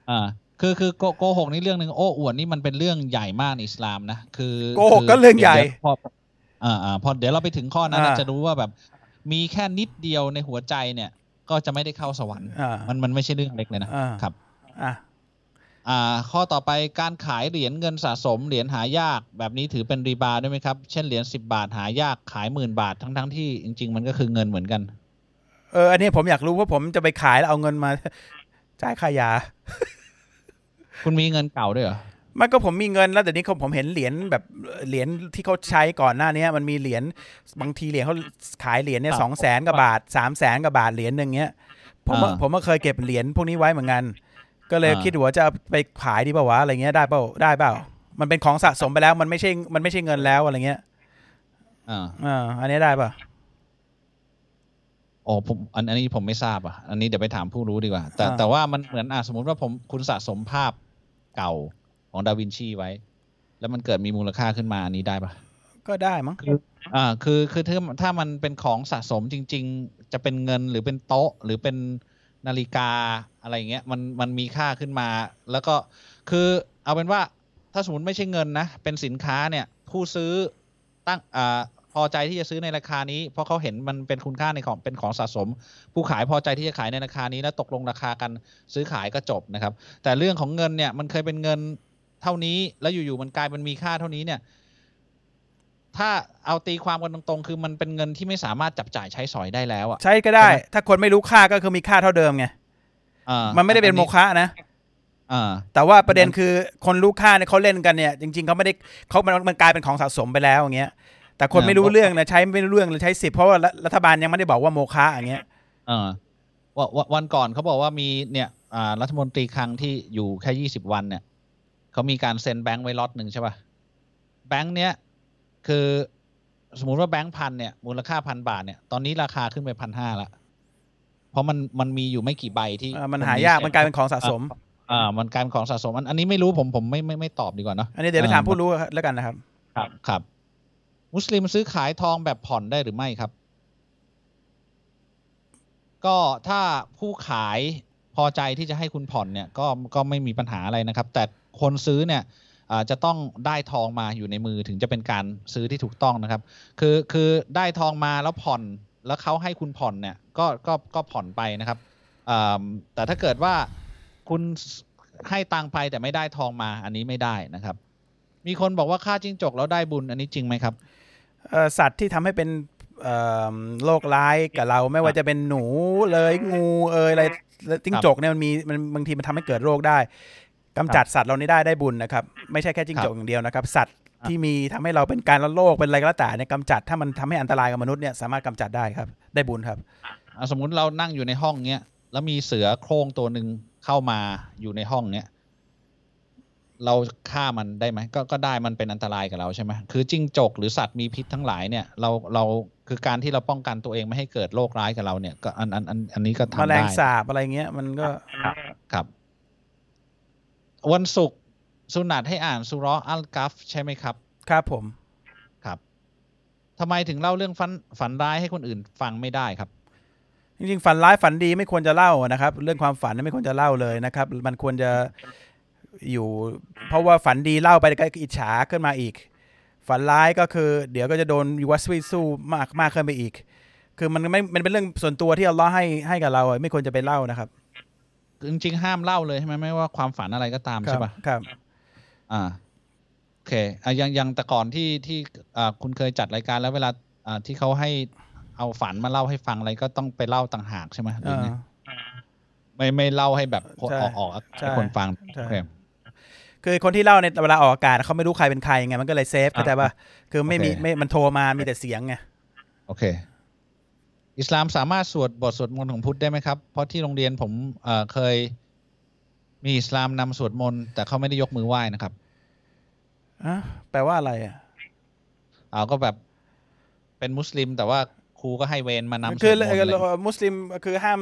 อ่าคือคือโกโกหกนี่เรื่องหนึ่งโอ้อวดนี่มันเป็นเรื่องใหญ่มากในอิสลามนะคือโกหกคืก็เรื่องใหญ่ดี๋ยวพออ่าอ่าพอเดี๋ยวเราไปถึงข้อนั้นอ่าจะรู้ว่าแบบ มีแค่นิดเดียวในหัวใจเนี่ย ก็จะไม่ได้เข้าสวรรค์อ่ามันมันไม่ใช่เรื่องเล็กเลยนะอ่าครับอะอ่าข้อต่อไปการขายเหรียญเงินสะสมเหรียญหายากแบบนี้ถือเป็นรีบาด้วยไหมครับ เช่นเหรียญสิบาทหายากขายหมื่นบาททั้งทั้งๆที่จริง ๆ มันก็คือเงินเหมือนกัน เอออันนี้ผมอยากรู้ว่าผมจะไปขายแล้วเอาเงินมาจ่ายค่ายา คุณมีเงินเก่าด้วยเหรอ มันก็ผมมีเงินแล้วแต่นี้ผมเห็นเหรียญแบบเหรียญที่เขาใช้ก่อนหน้านี้มันมีเหรียญบางทีเหรียญเขาขายเหรียญเนี่ยครับสองแสนกว่าบาทสามแสนกว่าบาทเหรียญหนึ่งเงี้ยผมว่าอ่าผมก็เคยเก็บเหรียญพวกนี้ไว้เหมือนกัน ก็เลยอ่าคิดว่าจะเอาไปขายดีเปล่าวะอะไรเงี้ยได้เปล่าได้เปล่า มันเป็นของสะสมไปแล้วมันไม่ใช่มันไม่ใช่เงินแล้วอะไรเงี้ยอ่าอ่าอันนี้ได้ป่ะโอ้ผมอันอันนี้ผมไม่ทราบอะ อันนี้เดี๋ยวไปถามผู้รู้ดีกว่า แต่อ่าแต่ว่ามันเหมือนอะสมมติว่าผมคุณสะสมภาพเก่า ของดาวินชีไว้ แล้วมันเกิดมีมูลค่าขึ้นมาอันนี้ได้ปะก็ได้มั้งอ่าคือคือถ้าถ้ามันเป็นของสะสมจริง ๆ จะเป็นเงินหรือเป็นโต๊ะ หรือเป็นนาฬิกาอะไรอย่างเงี้ยมันมันมีค่าขึ้นมา แล้วก็คือเอาเป็นว่าถ้าสมมติไม่ใช่เงินนะ เป็นสินค้าเนี่ยผู้ซื้อตั้งอ่าพอใจที่จะซื้อในราคานี้ เพราะเขาเห็นมันเป็นคุณค่าในของเป็นของสะสม ผู้ขายพอใจที่จะขายในราคานี้แล้วตกลงราคากันซื้อขายก็จบนะครับ แต่เรื่องของเงินเนี่ยมันเคยเป็นเงิน เท่านี้แล้วอยู่ๆมันกลายเป็นมีค่าเท่านี้เนี่ย ถ้าเอาตีความกันตรงๆ คือมันเป็นเงินที่ไม่สามารถจับจ่ายใช้สอยได้แล้วอะใช้ก็ได้ใช่ไหมถ้าคนไม่รู้ค่าก็คือมีค่าเท่าเดิมไงอ่ามันไม่ได้เป็นโมฆะนะอ่าแต่ว่าประเด็นคือคนรู้ค่าเนี่ยเขาเล่นกันเนี่ย จริง ๆเขาไม่ได้เขามันมันกลายเป็นของสะสมไปแล้วอย่างเงี้ย แต่คนอ่าไม่รู้เรื่องนะใช้ไม่รู้เรื่องเลยใช้สิบเพราะว่ารัฐรัฐบาลยังไม่ได้บอกว่าโมฆะอย่างเงี้ยอ่าว่าว่าวันก่อนเขาบอกว่ามีเนี่ยอ่ารัฐมนตรีคลังที่อยู่แค่ยี่สิบวันเนี่ย เขามีการเซ็นแบงค์ไว้ล็อตหนึ่งใช่ป่ะแบงค์เนี้ยคือสมมุติว่าแบงค์พันเนี่ยมูลค่าพันบาทเนี่ยตอนนี้ราคาขึ้นไปพันห้าละเพราะมันมันมีอยู่ไม่กี่ใบที่อ่ามันหายากมันกลายเป็นของสะสมอ่ามันกลายเป็นของสะสม อันอันนี้ไม่รู้ผมผมไม่ไม่ไม่ตอบดีกว่าเนาะอันนี้เดี๋ยวไปถามผู้รู้แล้วกันนะครับ ครับครับ มุสลิมซื้อขายทองแบบผ่อนได้หรือไม่ครับ ก็ถ้าผู้ขายพอใจที่จะให้คุณผ่อนเนี่ย ก็ก็ไม่มีปัญหาอะไรนะครับ แต่ คนซื้อเนี่ยอ่าจะต้องได้ทองมาอยู่ในมือถึงจะเป็นการซื้อที่ถูกต้องนะครับ คือคือได้ทองมาแล้วผ่อนแล้วเขาให้คุณผ่อนเนี่ยก็ก็ก็ผ่อนไปนะครับอ่าแต่ถ้าเกิดว่าคุณให้ตังค์ไปแต่ไม่ได้ทองมาอันนี้ไม่ได้นะครับ มีคนบอกว่าฆ่าจิ้งจกแล้วได้บุญอันนี้จริงไหมครับเอ่อสัตว์ที่ทำให้เป็นเอ่อโรคร้ายกับเราไม่ว่าจะเป็นหนูเลยงูเอยอะไรจิ้งจกเนี่ยมันมีมันบางทีมันทำให้เกิดโรคได้ กำจัดสัตว์เรานี่ได้ได้บุญนะครับ ไม่ใช่แค่จิ้งจกอย่างเดียวนะครับ สัตว์ที่มีทำให้เราเป็นการละโรคเป็นอะไรก็แล้วแต่เนี่ยกำจัดถ้ามันทำให้อันตรายกับมนุษย์เนี่ยสามารถกำจัดได้ครับ ได้บุญครับอะสมมุติเรานั่งอยู่ในห้องเนี้ยแล้วมีเสือโคร่งตัวหนึ่งเข้ามาอยู่ในห้องเนี้ยเราฆ่ามันได้ไหมก็ก็ได้มันเป็นอันตรายกับเราใช่ไหมคือจิ้งจกหรือสัตว์มีพิษทั้งหลายเนี่ยเราเราคือการที่เราป้องกันตัวเองไม่ให้เกิดโรคร้ายกับเราเนี่ยก็อันอันอันอันนี้ก็แมทำลได้งสาบอะไรเงี้ยมันก็ครับ วันศุกร์สุนัตให้อ่านสุเราะห์อัลกัฟใช่ไหมครับ ครับผมครับทำไมถึงเล่าเรื่องฝันฝันร้ายให้คนอื่นฟังไม่ได้ครับ จริงๆ ฝันร้ายฝันดีไม่ควรจะเล่านะครับ เรื่องความฝันไม่ควรจะเล่าเลยนะครับ มันควรจะอยู่ เพราะว่าฝันดีเล่าไปก็อิจฉาขึ้นมาอีก ฝันร้ายก็คือ เดี๋ยวก็จะโดนยูวัสวิสู้มากมากขึ้นไปอีก คือมันไม่มันเป็นเรื่องส่วนตัวที่อัลเลอฮ์ให้ให้กับเราอะไม่ควรจะไปเล่านะครับ จริงๆห้ามเล่าเลยใช่ไหมไม่ว่าความฝันอะไรก็ตามครัใช่ปะครับ อ่าโอเคอะยังยังแต่ก่อนที่ที่อ่าคุณเคยจัดรายการแล้วเวลาอ่าที่เขาให้เอาฝันมาเล่าให้ฟังอะไรก็ต้องไปเล่าต่างหากใช่ไหมหรือไงอ่าไม่ไม่เล่าให้แบบคนใช่ออกออกใช่ให้คนฟังใช่โอเคคือคนที่เล่าในเวลาออกอากาศเขาไม่รู้ใครเป็นใครไงมันก็เลยเซฟอ่าเข้าใจป่ะคือไม่มีโอเคไม่มันโทรมามีแต่เสียงไงโอเค อิสลามสามารถสวดบทสวดมนต์ของพุทธได้ไหมครับ เพราะที่โรงเรียนผมเอ่อเคยมีอิสลามนำสวดมนต์แต่เขาไม่ได้ยกมือไหว้นะครับอะแปลว่าอะไรอะเอาก็แบบเป็นมุสลิมแต่ว่าครูก็ให้เวรมานำสวดมนต์คืออะไรมุสลิมคือห้าม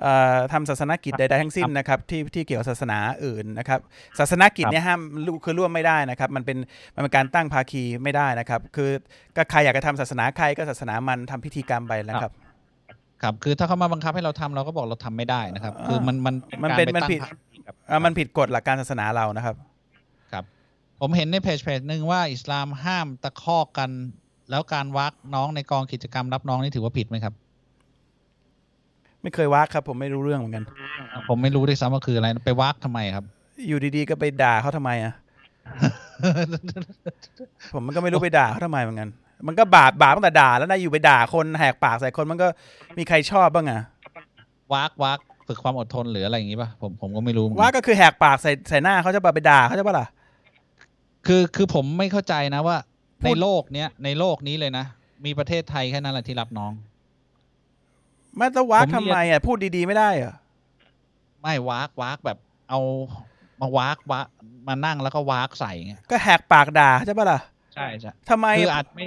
เอ่อทำศาสนกิจใดๆทั้งสิ้นนะครับที่ที่เกี่ยวกับศาสนาอื่นนะครับ ศาสนกิจเนี่ยห้ามคือร่วมไม่ได้นะครับ มันเป็นมันเป็นการตั้งภาคีไม่ได้นะครับ คือก็ใครอยากจะทำศาสนาใครก็ศาสนามันทำพิธีกรรมไปนะครับ ครับ คือถ้าเขามาบังคับให้เราทำเราก็บอกเราทำไม่ได้นะครับ คือมันมันมันเป็นการมันไตั้งผิดภาคีครับอะมันผิดกฎหลักการศาสนาเรานะครับ ครับ ผมเห็นในเพจเพจหนึ่งว่าอิสลามห้ามตะคอกกัน แล้วการวักน้องในกองกิจกรรมรับน้องนี่ถือว่าผิดไหมครับ ไม่เคยวักครับ ผมไม่รู้เรื่องเหมือนกัน ผมไม่รู้ด้วยซ้ำว่าคืออะไรไปวักทำไมครับ อยู่ดีๆก็ไปด่าเขาทำไมอะผมมันก็ไม่รู้ไปด่าเขาทำไมเหมือนกัน มันก็บาปบาปตั้งแต่ด่าแล้วนะอยู่ไปด่าคนแหกปากใส่คนมันก็มีใครชอบบ้างอะวักวักฝึกความอดทนหรืออะไรอย่างนี้ป่ะผมผมก็ไม่รู้เหมือนกัน ว่าก็คือแหกปากใส่ใส่หน้าเขาจะไปด่าเขาจะปะล่ะ คือคือผมไม่เข้าใจนะว่า พูด ในโลกเนี้ยในโลกนี้เลยนะ มีประเทศไทยแค่นั้นแหละที่รับน้อง ไม่ต้องวักผมเรีทำยน ไมอะพูดดีๆไม่ได้เหรอไม่วักวักแบบเอามาวักวักมานั่งแล้วก็วักใส่เงี้ยก็แหกปากด่าใช่ปะล่ะใช่ใช่ทำไมคืออาจไม่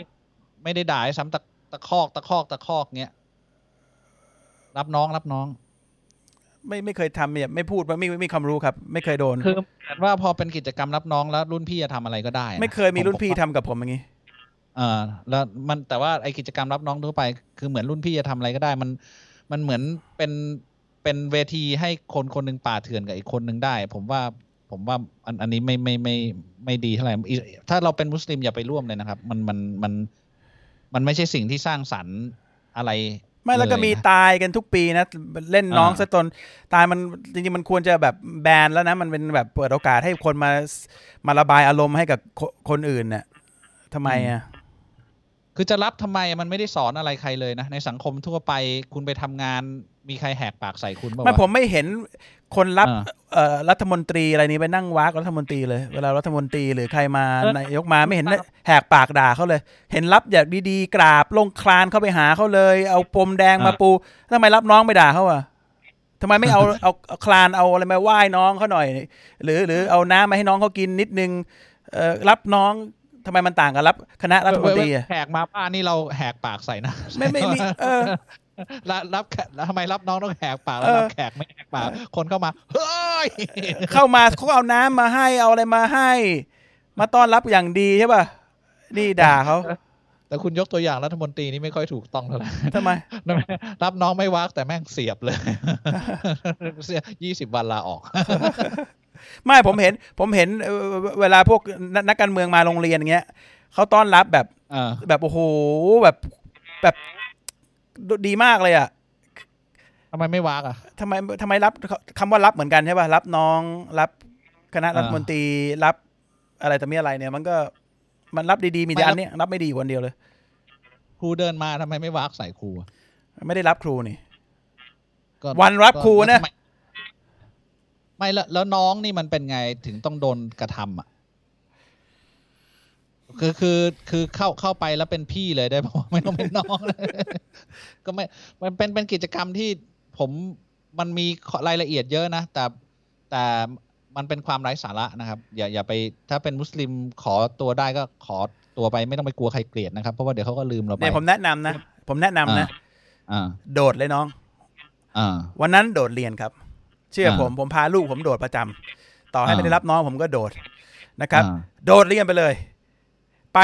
ไม่ได้ด่าให้ซ้ำตะตะคอกตะคอกตะคอกเงี้ยรับน้องรับน้อง ไม่ไม่เคยทำเนี่ยไม่พูดไม่ไม่ไม่มีความรู้ครับ ไม่เคยโดนคือเหมือนว่าพอเป็นกิจกรรมรับน้องแล้วรุ่นพี่จะทำอะไรก็ได้นะไม่เคยมีรุ่นพี่ผมทำกับผมอย่างนี้ เออแล้วมันแต่ว่าไอกิจกรรมรับน้องทั่วไป คือเหมือนรุ่นพี่จะทำอะไรก็ได้ มันมันเหมือนเป็นเป็นเวทีให้คนคนหนึ่งป่าเถื่อนกับอีกคนหนึ่งได้ ผมว่าผมว่าอันอันนี้ไม่ไม่ไม่ไม่ดีเท่าไหร่อีถ้าเราเป็นมุสลิมอย่าไปร่วมเลยนะครับ มันมันมัน มันไม่ใช่สิ่งที่สร้างสรรค์อะไร ไม่แล้วก็เยมีนะตายกันทุกปีนะ เล่นน้องอ่าซะจนตายมันจริงๆมันควรจะแบบแบนแล้วนะ มันเป็นแบบเปิดโอกาสให้คนมามาระบายอารมณ์ให้กับคคนอื่นเนี่ยทำไมอะคือจะรับทำไมมันไม่ได้สอนอะไรใครเลยนะ ในสังคมทั่วไปคุณไปทำงาน มีใครแหกปากใส่คุณบ้างไม่ผมไม่เห็นคนรับอ่าเอ่อรัฐมนตรีอะไรนี้ไปนั่งวักรัฐมนตรีเลย เวลารัฐมนตรีหรือใครมาเออนายกมาไม่เห็นแหกปากด่าเขาเลย เห็นรับอย่างดีๆกราบลงคลานเข้าไปหาเขาเลย เอาปมแดงมาปูทำไมรับน้องไม่ด่าเขาอะทำไมไม่เอาเอาเอาคลานเอาอะไรมาไหว้น้องเขาหน่อย หรือหรือเอาน้ำมาให้น้องเขากินนิดนึงเอ่อรับน้องทำไมมันต่างกับรับคณะรัฐมนตรีอะแหกมาบ้านนี่เราแหกปากใส่นะ ไม่ไม่มีเออ รับรับแขกแล้วทำไมรับน้องต้องแหกปากแล้วเออรับแขกไม่แหกปากคนเข้ามาเฮ้ยเข้ามาเขาก็เอาน้ำมาให้เอาอะไรมาให้ มาต้อนรับอย่างดีใช่ป่ะนี่ด่าเขาแต่คุณยกตัวอย่างรัฐมนตรีนี่ไม่ค่อยถูกต้องเท่าไหร่ทำไม รับน้องไม่วักแต่แม่งเสียบเลยเสียยี่สิบวันลาออก ไม่ผมเห็น ผมเห็นเอ่อเวลาพวกนักนักการเมืองมาโรงเรียนอย่างเงี้ยเขาต้อนรับแบบอ่าแบบโอ้โหแบบแบบ ดีมากเลยอะทำไมไม่วากอะทำไมทำไมรับคำว่ารับเหมือนกันใช่ป่ะรับน้องรับคณะอ่ารัฐมนตรีรับอะไรแต่มีอะไรเนี่ย มันก็มันรับดีๆมีแต่ไม่รับอันเนี้ยรับไม่ดีอยู่คนเดียวเลย ครูเดินมาทำไมไม่วากใส่ครูอะไม่ได้รับครูนี่ก็วันรับครูนะแล้วทำไมไม่แล้วแล้วน้องนี่มันเป็นไงถึงต้องโดนกระทำอะ คือคือคือเข้าเข้าไปแล้วเป็นพี่เลยได้เพราะไม่ต้องเป็นน้องก็ไม่มันเป็นเป็นกิจกรรมที่ผมมันมีรายละเอียดเยอะนะ แต่แต่มันเป็นความไร้สาระนะครับ อย่าอย่าไปถ้าเป็นมุสลิมขอตัวได้ก็ขอตัวไปไม่ต้องไปกลัวใครเกลียดนะครับ เพราะว่าเดี๋ยวเขาก็ลืมเราไปเนี่ยผมแนะนำนะ ผมแนะนำนะอ่าโดดเลยน้องอ่าวันนั้นโดดเรียนครับ เชื่ออ่าผมผมพาลูกผมโดดประจำต่อให้อ่าไม่ได้รับน้องผมก็โดดนะครับอ่าโดดเรียนไปเลย ไป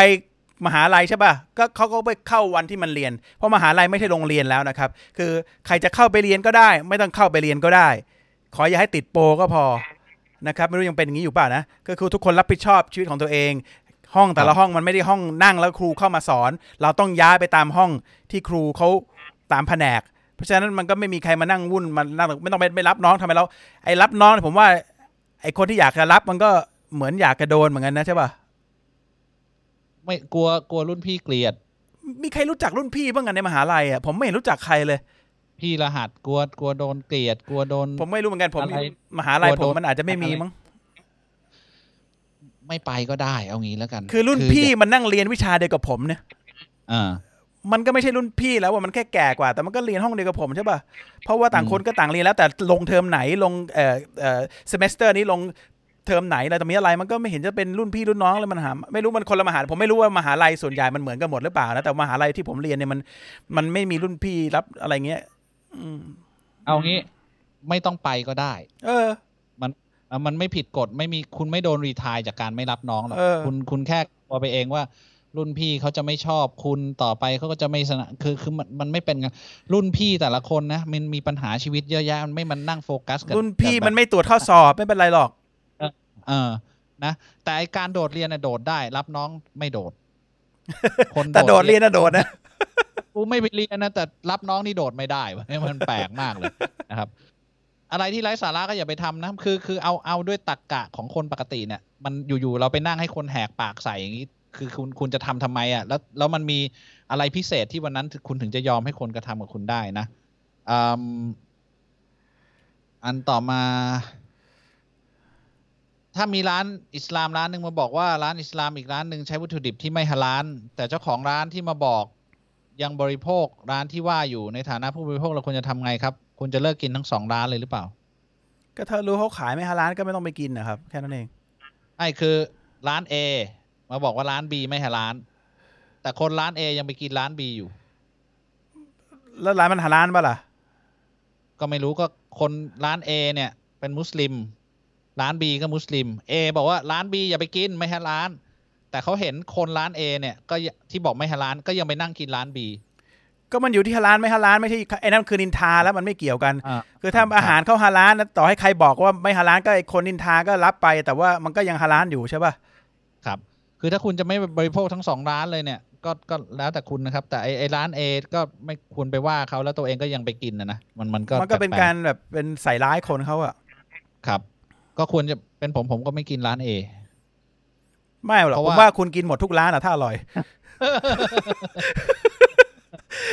มหาลัยใช่ป่ะก็เขาก็ไปเข้าวันที่มันเรียน เพราะมหาลัยไม่ใช่โรงเรียนแล้วนะครับ คือใครจะเข้าไปเรียนก็ได้ ไม่ต้องเข้าไปเรียนก็ได้ ขออย่าให้ติดโปก็พอนะครับไม่รู้ยังเป็นอย่างนี้อยู่เปล่านะก็คือทุกคนรับผิดชอบชีวิตของตัวเอง ห้องแต่ละห้องมันไม่ได้ห้องนั่งแล้วครูเข้ามาสอน เราต้องย้ายไปตามห้องที่ครูเขาตามแผนก เพราะฉะนั้นมันก็ไม่มีใครมานั่งวุ่นมันนั่งไม่ต้องไปไม่รับน้องทำไมเราไอ้รับน้องผมว่าไอ้คนที่อยากจะรับมันก็เหมือนอยากกระโดนเหมือนกันนะใช่ป่ะ ไม่กลัวกลัวรุ่นพี่เกลียด มีใครรู้จักรุ่นพี่บ้างกันในมหาลัยอะผมไม่เห็นรู้จักใครเลย พี่รหัสกลัวกลัวโดนเกลียดกลัวโดน ผมไม่รู้เหมือนกันผมอะไรมหาลัยกลัวผมโดนมันอาจจะไม่มีอะไรมั้งไม่ไปก็ได้เอางี้แล้วกัน คือรุ่นพี่มันนั่งเรียนวิชาเดียวกับผมเนี่ยอ่ามันก็ไม่ใช่รุ่นพี่แล้วว่ามันแค่แก่กว่า แต่มันก็เรียนห้องเดียวกับผมใช่ป่ะเพราะว่าต่างอืมคนก็ต่างเรียนแล้วแต่ลงเทอมไหนลงเอ่อเอ่อ semester นี้ลง เทอมไหนอะไรแต่มีอะไรมันก็ไม่เห็นจะเป็นรุ่นพี่รุ่นน้องเลยมันหาไม่รู้มันคนละมหาผมไม่รู้ว่ามหาลัยส่วนใหญ่มันเหมือนกันหมดหรือเปล่านะแต่มหาลัยที่ผมเรียนเนี่ยมัน มันไม่มีรุ่นพี่รับอะไรเงี้ยอืมเอางี้ไม่ต้องไปก็ได้ เอออะมันไม่ผิดกฎไม่มีคุณไม่โดน retire จากการไม่รับน้องหรอกเออคุณคุณแค่กลัวไปเองว่ารุ่นพี่เขาจะไม่ชอบคุณต่อไปเขาก็จะไม่สนะคือคือมันมันไม่เป็นกันรุ่นพี่แต่ละคนนะมันมีปัญหาชีวิตเยอะแยะมันไม่มันนั่งโฟกัสกับรุ่นพี่กับแบบมันไม่ตรวจข้อสอบไม่เป็นไรหรอก เออ นะ แต่ไอการโดดเรียนน่ะโดดได้ รับน้องไม่โดด คนแต่โดดเรียนนะโดดนะกูไม่ไปเรียนนะแต่รับน้องนี่โดดไม่ได้เวะมันแปลกมากเลยนะครับ อะไรที่ไร้สาระก็อย่าไปทำนะคือ คือเอาเอาด้วยตรกกะของคนปกติเนี่ย มันอยู่ๆเราไปนั่งให้คนแหกปากใส่อย่างนี้คือคุณคุณจะทำทำไมอะแล้วแล้วมันมีอะไรพิเศษที่วันนั้นคุณถึงจะยอมให้คนกระทำกับคุณได้นะอืมอันต่อมา ถ้ามีร้านอิสลามร้านหนึ่งมาบอกว่าร้านอิสลามอีกร้านหนึ่งใช้วัตถุดิบที่ไม่ฮาลาลแต่เจ้าของร้านที่มาบอกยังบริโภคร้านที่ว่าอยู่ในฐานะผู้บริโภคเราควรจะทำไงครับคุณจะเลิกกินทั้งสองร้านเลยหรือเปล่า ก็ถ้ารู้เขาขายไม่ฮาลาลก็ไม่ต้องไปกินนะครับ แค่นั้นเองไอ้คือร้าน A มาบอกว่าร้าน B ไม่ฮาลาลแต่คนร้าน A ยังไปกินร้าน B อยู่ แล้วร้านมันฮาลาลปะล่ะ ก็ไม่รู้ก็คนร้าน A เนี่ย เป็นมุสลิม ร้าน B ก็มุสลิม A บอกว่าร้าน B อย่าไปกินไม่ฮาลาลแต่เขาเห็นคนร้าน A เนี่ยก็ยังที่บอกไม่ฮาลาลก็ยังไปนั่งกินร้าน B ก็มันอยู่ที่ฮาลาลไม่ฮาลาลไม่ใช่ไอ้นั่นคือนินทาแล้วมันไม่เกี่ยวกันอ่าคือถ้าอาหารเข้าฮาลาลนะต่อให้ใครบอกว่าไม่ฮาลาลก็ไอ้คนนินทาก็รับไป แต่ว่ามันก็ยังฮาลาลอยู่ใช่ป่ะครับ คือถ้าคุณจะไม่บริโภคทั้งสองร้านเลยเนี่ย ก็ก็แล้วแต่คุณนะครับ แต่ไอไอร้าน A ก็ไม่ควรไปว่าเขาแล้วตัวเองก็ยังไปกินนะนะมันมันก็มันก็เป็นแปลการแบบเป็นใส่ร้ายคนเขาอะๆครับ ก็ควรจะเป็นผมผมก็ไม่กินร้าน A ไม่หรอกเพราะผมว่าว่าคุณกินหมดทุกร้านอะถ้าอร่อย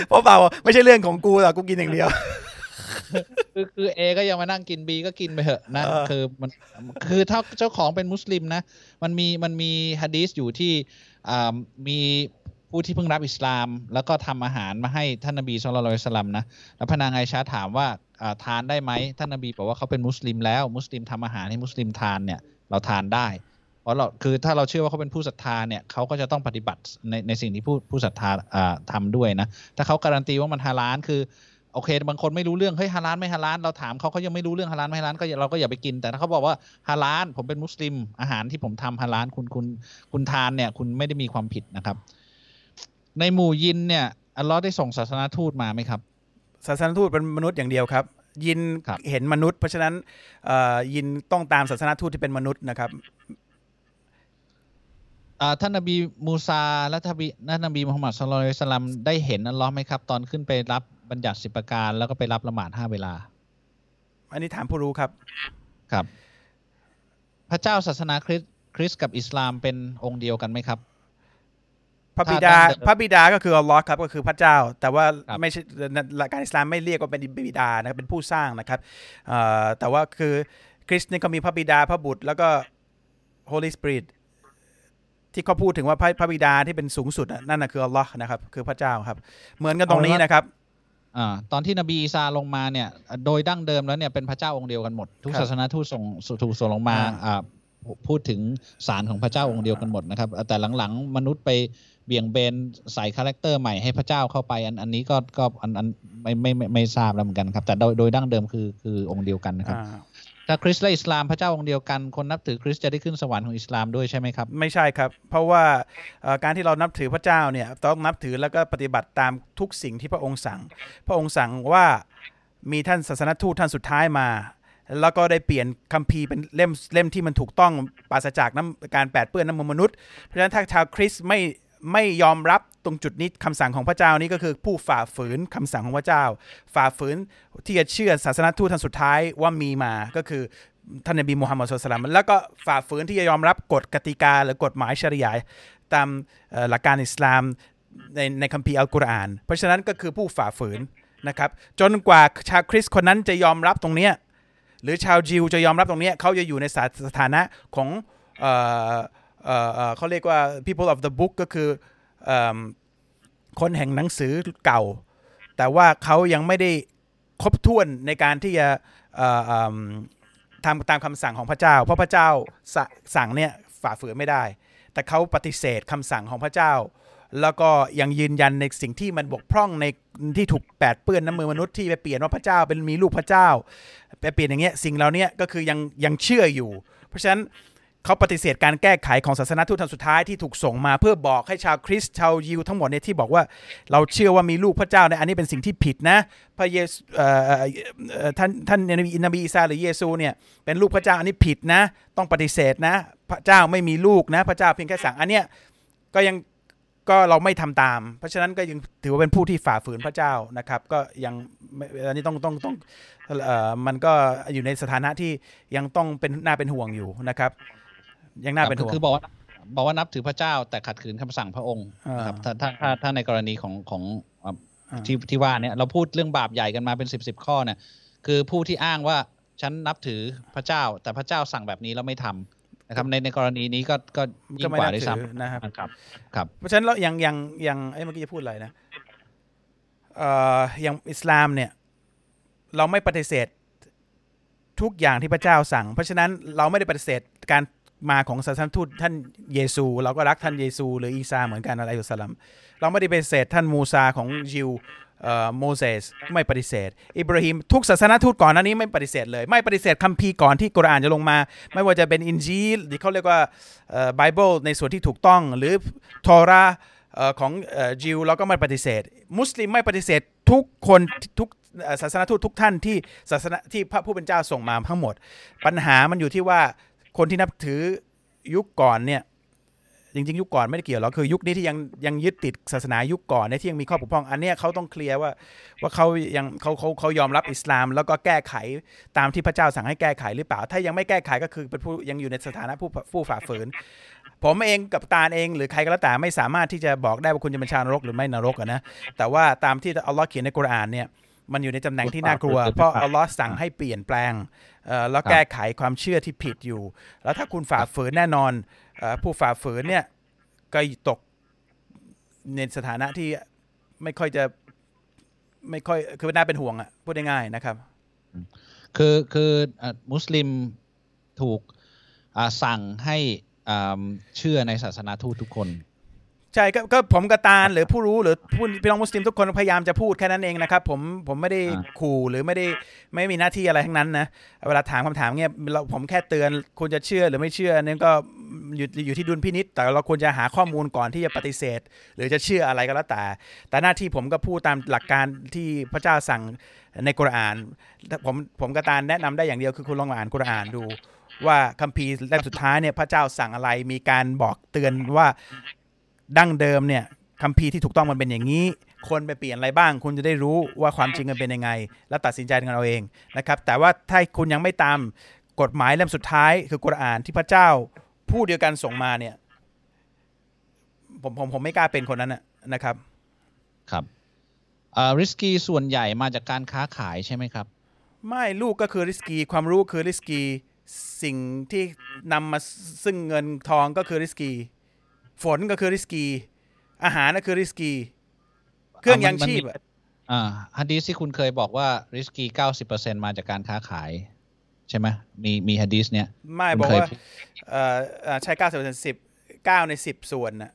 เพราะเปล่าไม่ใช่เรื่องของกูหรอกกูกินอย่างเดียว คือคือเอก็ยังมานั่งกินบีก็กินไปเถอะนะเออคือมันคือถ้าเจ้าของเป็นมุสลิมนะ มันมีมันมีฮะดีษอยู่ที่อ่ามีผู้ที่เพิ่งรับอิสลาม แล้วก็ทำอาหารมาให้ท่านนบีสุลต่านสลัมนะแล้วพระนางไอชาถามว่าอ่า ทานได้ไหมท่านนบีบอกว่าเขาเป็นมุสลิมแล้ว มุสลิมทำอาหารให้มุสลิมทานเนี่ยเราทานได้ เพราะเราคือถ้าเราเชื่อว่าเขาเป็นผู้ศรัทธาเนี่ยเขาก็จะต้องปฏิบัติในในสิ่งที่ผู้ผู้ศรัทธาอ่าทำด้วยนะถ้าเขาการันตีว่ามันฮาลาลคือโอเคบางคนไม่รู้เรื่องเฮ้ยฮาลาลไม่ฮาลาลเราถามเขาเขายังไม่รู้เรื่องฮาลาลไม่ฮาลาลก็เราก็อย่าไปกิน แต่ถ้าเขาบอกว่าฮาลาลผมเป็นมุสลิม อาหารที่ผมทำฮาลาลคุณคุณคุณทานเนี่ยคุณไม่ได้มีความผิดนะครับ ในหมู่ยินเนี่ยอัลลอฮ์ได้ส่งศาสนาทูตมาไหมครับ ศาสนทูตเป็นมนุษย์อย่างเดียวครับ ยินครับเห็นมนุษย์ เพราะฉะนั้นเอ่อยินต้องตามศาสนทูตที่เป็นมนุษย์นะครับอ่าท่านนบีมูซาและท่านนบีท่านนบีมุฮัมมัดสุลลัลลอฮุอะลัยฮิวะสัลลัมได้เห็นอัลลอฮ์ไหมครับ ตอนขึ้นไปรับบัญญัติสิบประการ แล้วก็ไปรับละหมาดห้าเวลา อันนี้ถามผู้รู้ครับครับ พระเจ้าศาสนาคริสต์คริสต์กับอิสลามเป็นองค์เดียวกันไหมครับพ ระบิดาถ้าดั้งเดิมพระบิดาก็คืออัลลอฮ์ครับก็คือพระเจ้า แต่ว่าครับไม่ใช่หลักการอิสลามไม่เรียกว่าเป็นบิดานะครับเป็นผู้สร้างนะครับเอ่อแต่ว่าคือคริสต์นี่ก็มีพระบิดาพระบุตรแล้วก็ Holy Spirit ที่เขาพูดถึงว่าพระพระบิดาที่เป็นสูงสุดน่ะนั่นน่ะคืออัลลอฮ์นะครับคือพระเจ้าครับ เหมือนกันตรงนี้นะครับอ่าตอนที่นบีอีสาลงมาเนี่ย โดยดั้งเดิมแล้วเนี่ยเป็นพระเจ้าองค์เดียวกันหมด ทุกครับศาสนาทูตส่งถูกส่งลงมาอ่าอ่าพูดถึงสารของพระเจ้าองค์เดียวกันหมดนะครับ แต่หลังๆ มนุษย์ไป เบี่ยงเบนใส่ character ใหม่ให้พระเจ้าเข้าไป อันอันนี้ก็ก็อันอันไม่ไม่ไม่ไม่ทราบแล้วเหมือนกันครับ แต่โดยโดยดั้งเดิมคือคือองค์เดียวกันนะครับอ่าถ้าคริสต์และอิสลามพระเจ้าองค์เดียวกันคนนับถือคริสต์จะได้ขึ้นสวรรค์ของอิสลามด้วยใช่ไหมครับ ไม่ใช่ครับ เพราะว่าเอ่อการที่เรานับถือพระเจ้าเนี่ยต้องนับถือแล้วก็ปฏิบัติตามทุกสิ่งที่พระองค์สั่ง พระองค์สั่งว่ามีท่านศาสนทูตท่านสุดท้ายมาแล้วก็ได้เปลี่ยนคัมภีร์เป็นเล่มเล่มที่มันถูกต้องปราศจากน้ำการแปดเปื้อนน้ำมันมนุษย์ เพราะฉะนั้นถ้าชาวคริสต์ไม่ ไม่ยอมรับตรงจุดนี้คำสั่งของพระเจ้านี้ก็คือผู้ฝ่าฝืนคำสั่งของพระเจ้า ฝ่าฝืนที่จะเชื่อศาสนทูตท่านสุดท้ายว่ามีมาก็คือท่านนบีมูฮัมมัดสุลตัลลัมแล้วก็ฝ่าฝืนที่จะยอมรับกฎกติกาหรือกฎหมายชริยาตามหลักการอิสลามในในคัมภีร์อัลกุรอาน เพราะฉะนั้นก็คือผู้ฝ่าฝืนนะครับ จนกว่าชาวคริสต์คนนั้นจะยอมรับตรงเนี้ยหรือชาวยิวจะยอมรับตรงเนี้ยเขาจะอยู่ในสถาสถานะของ เขาเรียกว่า people of the book ก็คืออคนแห่งหนังสือเก่า แต่ว่าเขายังไม่ได้ครบถ้วนในการที่จะทำตามคำสั่งของพระเจ้า เพราะพระเจ้าสสั่งเนี่ยฝ่าฝืนไม่ได้ แต่เขาปฏิเสธคำสั่งของพระเจ้า แล้วก็ยังยืนยันในสิ่งที่มันบกพร่องในที่ถูกแปดเปื้อนน้ำมือมนุษย์ที่ไปเปลี่ยนว่าพระเจ้าเป็นมีลูกพระเจ้าไปเปลี่ยนอย่างเงี้ยสิ่งเหล่านี้ก็คือยังยังเชื่ออยู่ เพราะฉะนั้น เขาปฏิเสธการแก้ไขของศาสนาทูตทานสุดท้ายที่ถูกส่งมาเพื่อบอกให้ชาวคริสต์ชาวยิวทั้งหมดเนี่ยที่บอกว่าเราเชื่อว่ามีลูกพระเจ้าเนี่ยอันนี้เป็นสิ่งที่ผิดนะพระเยซูท่านท่านนบีนบีอีสาหรือเยซูเนี่ยเป็นลูกพระเจ้าอันนี้ผิดนะ ต้องปฏิเสธนะ พระเจ้าไม่มีลูกนะ พระเจ้าเพียงแค่สั่งอันเนี้ยก็ยังก็เราไม่ทำตาม เพราะฉะนั้นก็ยังถือว่าเป็นผู้ที่ฝ่าฝืนพระเจ้านะครับ ก็ยังอันนี้ต้องต้องต้องเอ่อมันก็อยู่ในสถานะที่ยังต้องเป็นน่าเป็นห่วงอยู่นะครับ ยังน่าเป็นห่วงคือบอกว่าบอกว่านับถือพระเจ้าแต่ขัดขืนคำสั่งพระองค์อ่านนะครับถ้าถ้าถ้าถ้าในกรณีของของอะอ่าที่ที่ว่าเนี่ยเราพูดเรื่องบาปใหญ่กันมาเป็นสิบสิบข้อเนี่ยคือผู้ที่อ้างว่าฉันนับถือพระเจ้า แต่พระเจ้าสั่งแบบนี้แล้วไม่ทำนะครับในในกรณีนี้ก็ก็ยิ่ก็งไม่กว่าน่าด้วยถือซ้ำนะครับนะครับครับ เพราะฉะนั้นเราอย่างอย่างอย่างเอ้ยเมื่อกี้จะพูดอะไรนะเอ่ออย่างอิสลามเนี่ย เราไม่ปฏิเสธทุกอย่างที่พระเจ้าสั่ง เพราะฉะนั้นเราไม่ได้ปฏิเสธการ มาของศาสนทูตท่านเยซู เราก็รักท่านเยซู หรืออีซาเหมือนกันعليه السلام เราไม่ได้ปฏิเสธท่านมูซาของยิวเอ่อโมเสสไม่ปฏิเสธ อิบราฮิมทุกศาสนาทูตก่อนหน้านี้ไม่ปฏิเสธเลย ไม่ปฏิเสธคัมภีร์ก่อนที่กุรอานจะลงมา ไม่ว่าจะเป็นอินจีลที่เขาเรียกว่าไบเบิลในส่วนที่ถูกต้องหรือทอราเอ่อของเอ่อยิวเราก็ไม่ปฏิเสธ มุสลิมไม่ปฏิเสธทุกคนทุกศาสนาทูตทุกท่านที่ศาสนาที่พระผู้เป็นเจ้าส่งมาทั้งหมด ปัญหามันอยู่ที่ว่า คนที่นับถือยุคก่อนเนี่ยจริงๆ ยุคก่อนไม่ได้เกี่ยวหรอกคือยุคนี้ที่ยังยังยึดติดศาสนายุคก่อนเนี่ยที่ยังมีข้อบกพร่อง อันเนี้ยเขาต้องเคลียร์ว่าว่าเขายังเขาเขาเขายอมรับอิสลาม แล้วก็แก้ไขตามที่พระเจ้าสั่งให้แก้ไขหรือเปล่า ถ้ายังไม่แก้ไขก็คือเป็นผู้ยังอยู่ในสถานะผู้ผู้ฝ่าฝืน ผมเองกับตาเอง หรือใครก็แล้วแต่ไม่สามารถที่จะบอกได้ว่าคุณจะเป็นชาวนรกหรือไม่นรกนะแต่ว่าตามที่อัลลอฮ์เขียนในกุรอานเนี่ยมันอยู่ในตำแหน่งที่น่ากลัว เพราะอัลลอฮ์สั่งให้เปลี่ยนแปลง แล้วแก้ไขความเชื่อที่ผิดอยู่ แล้วถ้าคุณฝ่าฝืนแน่นอนเอ่อผู้ฝ่าฝืนเนี่ยก็ตกในสถานะที่ไม่ค่อยจะไม่ค่อยคือน่าเป็นห่วงอะพูดง่ายๆนะครับ คือคืออะมุสลิมถูกอ่าสั่งให้อ่าเชื่อในศาสนาทูตทุกคน ใช่ก็ก็ผมกระตาลหรือผู้รู้หรือผู้พี่น้องมุสลิมทุกคนพยายามจะพูดแค่นั้นเองนะครับผมผมไม่ได้อ่าขู่หรือไม่ได้ไม่มีหน้าที่อะไรทั้งนั้นนะเวลาถามคำถามเงี้ยเราผมแค่เตือนคุณจะเชื่อหรือไม่เชื่อนั่นก็อยู่อยู่ที่ดุลพินิษแต่เราควรจะหาข้อมูลก่อนที่จะปฏิเสธ หรือจะเชื่ออะไรก็แล้วแต่ แต่หน้าที่ผมก็พูดตามหลักการที่พระเจ้าสั่งในกุรอานผมผมกระตาลแนะนำได้อย่างเดียวคือคุณลองอ่านกุรอานดูว่าคัมภีร์เล่มสุดท้ายเนี่ยพระเจ้าสั่งอะไรมีการบอกเตือนว่า ดั้งเดิมเนี่ยคัมภีร์ที่ถูกต้องมันเป็นอย่างนี้ คนไปเปลี่ยนอะไรบ้าง คุณจะได้รู้ว่าความจริงมันเป็นยังไง แล้วตัดสินใจกันเอาเองนะครับ แต่ว่าถ้าคุณยังไม่ตามกฎหมายเล่มสุดท้าย คือกุรอานที่พระเจ้าผู้เดียวกันส่งมาเนี่ย ผมผมผมไม่กล้าเป็นคนนั้นนะนะครับ ครับอ่าริสกีส่วนใหญ่มาจากการค้าขายใช่ไหมครับ ไม่ลูกก็คือริสกีความรู้คือริสกี สิ่งที่นำมาซึ่งเงินทองก็คือริสกี ฝนก็คือริสกี อาหารก็คือริสกี เครื่องยังชีพอะอ่าฮัดดีสที่คุณเคยบอกว่าริสกีเก้าสิบเปอร์เซ็นมาจากการค้าขาย ใช่ไหมมีมีฮัดดีสเนี่ย ไม่คุณบอกเคยว่าเอ่อเอ่อใช้เก้าสิบเปอร์เซ็นต์สิบเก้าในสิบส่วนน่ะ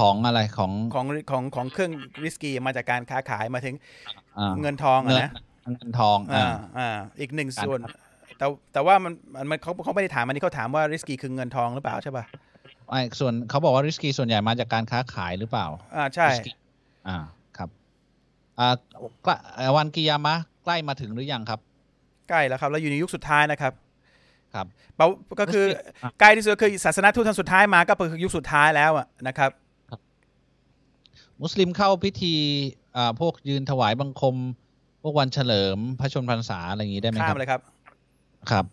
ของอะไรของของของของเครื่องริสกีมาจากการค้าขายมาถึงอ่าเงินทองอะเงินนะเงินทองอ่าอ่าอ่าอีกหนึ่งการส่วน แต่แต่ว่ามันมันมันเขาเขาไม่ได้ถามอันนี้เขาถามว่าริสกีคือเงินทองหรือเปล่าใช่ป่ะ ไอ้ส่วนเขาบอกว่าริสกีส่วนใหญ่มาจากการค้าขายหรือเปล่า อ่าใช่ risky อ่าครับอ่าใกล้เอ่อวันกิยามะใกล้มาถึงหรือยังครับ ใกล้แล้วครับเราอยู่ในยุคสุดท้ายนะครับ ครับเปาก็คืออะใกล้ที่สุดคือศาสนาทูตท่านสุดท้ายมาก็คือยุคสุดท้ายแล้วอะนะครับ มุสลิมเข้าพิธีอ่าพวกยืนถวายบังคม พวกวันเฉลิมพระชนพรรษาอะไรอย่างนี้ได้ไหมข้าคมรับเลยครับ ครับ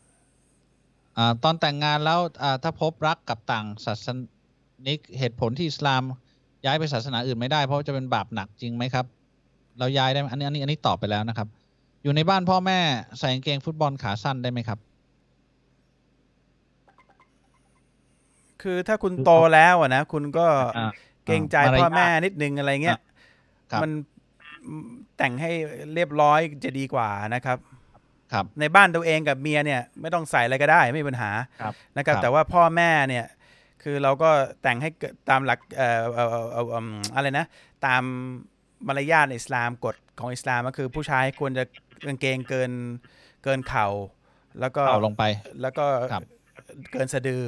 อ่าตอนแต่งงานแล้วอ่าถ้าพบรักกับต่างศาสนิกเหตุผลที่อิสลามย้ายไปศาสนาอื่นไม่ได้ เพราะจะเป็นบาปหนักจริงไหมครับ เราย้ายได้ไหมอันนี้อันนี้อันนี้ตอบไปแล้วนะครับ อยู่ในบ้านพ่อแม่ใส่กางเกงฟุตบอลขาสั้นได้ไหมครับ คือถ้าคุณโตแล้วอะนะคุณก็อ่าเกรงใจมารยาทพ่อแม่นิดนึงอะไรเงี้ยครับมันแต่งให้เรียบร้อยจะดีกว่านะครับครับ ในบ้านตัวเองกับเมียเนี่ยไม่ต้องใส่อะไรก็ได้ไม่มีปัญหาครับนะครับครับแต่ว่าพ่อแม่เนี่ยคือเราก็แต่งให้เกิดตามหลักเอ่อเอ่อเอ่อเอ่ออืมอะไรนะ ตามมารยาทในอิสลามกฎของอิสลามก็คือผู้ชายควรจะกางเกงเกินเกินเข่า แล้วก็เอาลงไปแล้วก็ครับเกินสะดือ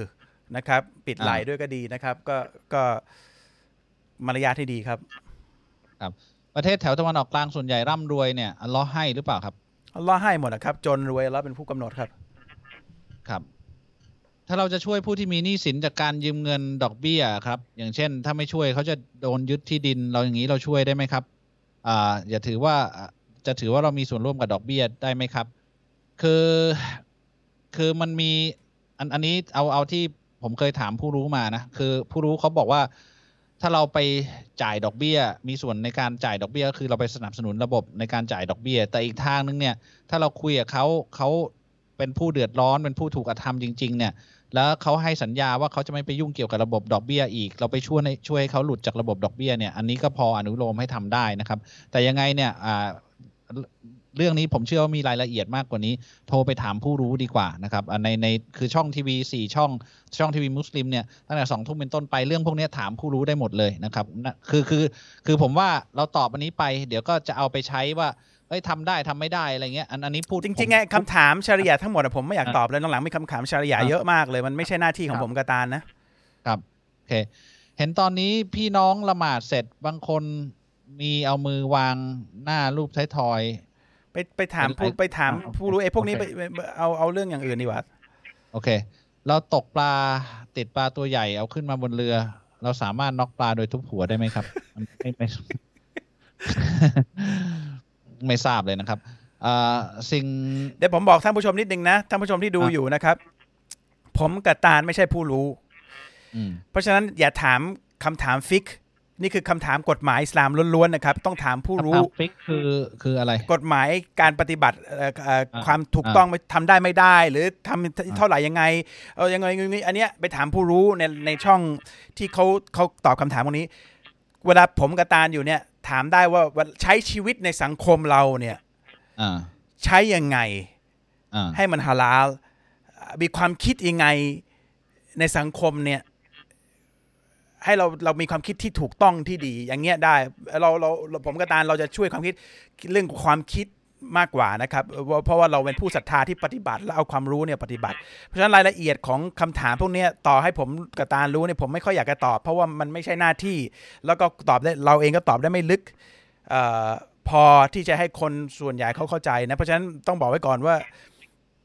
นะครับ ปิดไหล่อ่าด้วยก็ดีนะครับ ก็ก็มารยาทที่ดีครับ ประเทศแถวตะวันออกกลางส่วนใหญ่ร่ำรวยเนี่ยอัลเลอฮ์ให้หรือเปล่าครับ อัลลอฮ์ให้หมดนะครับ จนรวยอัลลอฮ์เป็นผู้กำหนดครับ ครับ ถ้าเราจะช่วยผู้ที่มีหนี้สินจากการยืมเงินดอกเบี้ยครับ อย่างเช่น ถ้าไม่ช่วยเขาจะโดนยึดที่ดิน เราอย่างนี้เราช่วยได้ไหมครับ อ่า อย่าถือว่าจะถือว่าเรามีส่วนร่วมกับดอกเบี้ยได้ไหมครับ คือคือมันมีอันอันนี้เอาเอาที่ผมเคยถามผู้รู้มานะ คือผู้รู้เขาบอกว่า ถ้าเราไปจ่ายดอกเบี้ย มีส่วนในการจ่ายดอกเบี้ยก็คือเราไปสนับสนุนระบบในการจ่ายดอกเบี้ย แต่อีกทางนึงเนี่ย ถ้าเราคุยกับเขาเขาเป็นผู้เดือดร้อนเป็นผู้ถูกกระทำจริง ๆ เนี่ย แล้วเขาให้สัญญาว่าเขาจะไม่ไปยุ่งเกี่ยวกับระบบดอกเบี้ยอีก เราไปช่วยให้ช่วยให้เขาหลุดจากระบบดอกเบี้ยเนี่ย อันนี้ก็พออนุโลมให้ทำได้นะครับ แต่ยังไงเนี่ยอ่า เรื่องนี้ผมเชื่อว่ามีรายละเอียดมากกว่านี้ โทรไปถามผู้รู้ดีกว่านะครับอ่าในในคือช่องทีวีสี่ช่องช่องทีวีมุสลิมเนี่ยตั้งแต่สองทุ่มเป็นต้นไปเรื่องพวกเนี้ยถามผู้รู้ได้หมดเลยนะครับนะคือคือคือผมว่าเราตอบอันนี้ไป เดี๋ยวก็จะเอาไปใช้ว่าเอ้ยทำได้ทำไม่ได้อะไรเงี้ยอันอันนี้พูดจริงผมๆไงคำถามชาริยะทั้งหมดอะผมไม่อยากอะตอบเลยหลังๆมีคำถามชาริยะอะเยอะมากเลย มันไม่ใช่หน้าที่ของครับผมกบตาลนะครับโอเค เห็นตอนนี้พี่น้องละหมาดเสร็จบางคนมีเอามือวางหน้ารูปท้ายทอย ไปไปถามเป็นไรผู้ไปถามอะผู้รู้ไอ้พวกนี้โอไปเคไปเอาเอาเรื่องอย่างอื่นดีกว่า โอเค เราตกปลาติดปลาตัวใหญ่เอาขึ้นมาบนเรือ เราสามารถน็อกปลาโดยทุบหัวได้ไหมครับมันไม่ไม่ไม่ทราบเลยนะครับอ่าสิ่งเดี๋ยวผมบอกท่านผู้ชมนิดนึงนะท่านผู้ชมที่ดูอะอยู่นะครับ ผมกับตาลไม่ใช่ผู้รู้อืมเพราะฉะนั้นอย่าถามคำถามฟิก นี่คือคำถามกฎหมายอิสลามล้วนๆนะครับ ต้องถามผู้รู้คำถามฟิกคือคืออะไร กฎหมายการปฏิบัติเอ่อเอ่ออ่าความถูกต้องทำได้ไม่ได้ หรือทำเท่าไหร่ยังไงเออยังไงยังไงอันเนี้ยไปถามผู้รู้ในในช่องที่เขาเขาตอบคำถามพวกนี้ เวลาผมกับตาลอยู่เนี่ย ถามได้ว่าว่าใช้ชีวิตในสังคมเราเนี่ยอ่าใช้ยังไงอ่าให้มันฮาลาลมีความคิดยังไงในสังคมเนี่ย ให้เราเรามีความคิดที่ถูกต้องที่ดี อย่างเงี้ยได้เราเราผมกับตาลเราจะช่วยความคิดเรื่องความคิดมากกว่านะครับ เพราะว่าเราเป็นผู้ศรัทธาที่ปฏิบัติ และเอาความรู้เนี่ยปฏิบัติ เพราะฉะนั้นรายละเอียดของคำถามพวกนี้ต่อให้ผมกับตาลรู้เนี่ยผมไม่ค่อยอยากจะตอบ เพราะว่ามันไม่ใช่หน้าที่ แล้วก็ตอบได้เราเองก็ตอบได้ไม่ลึกออพอที่จะให้คนส่วนใหญ่เขาเข้าใจนะเพราะฉะนั้นต้องบอกไว้ก่อนว่า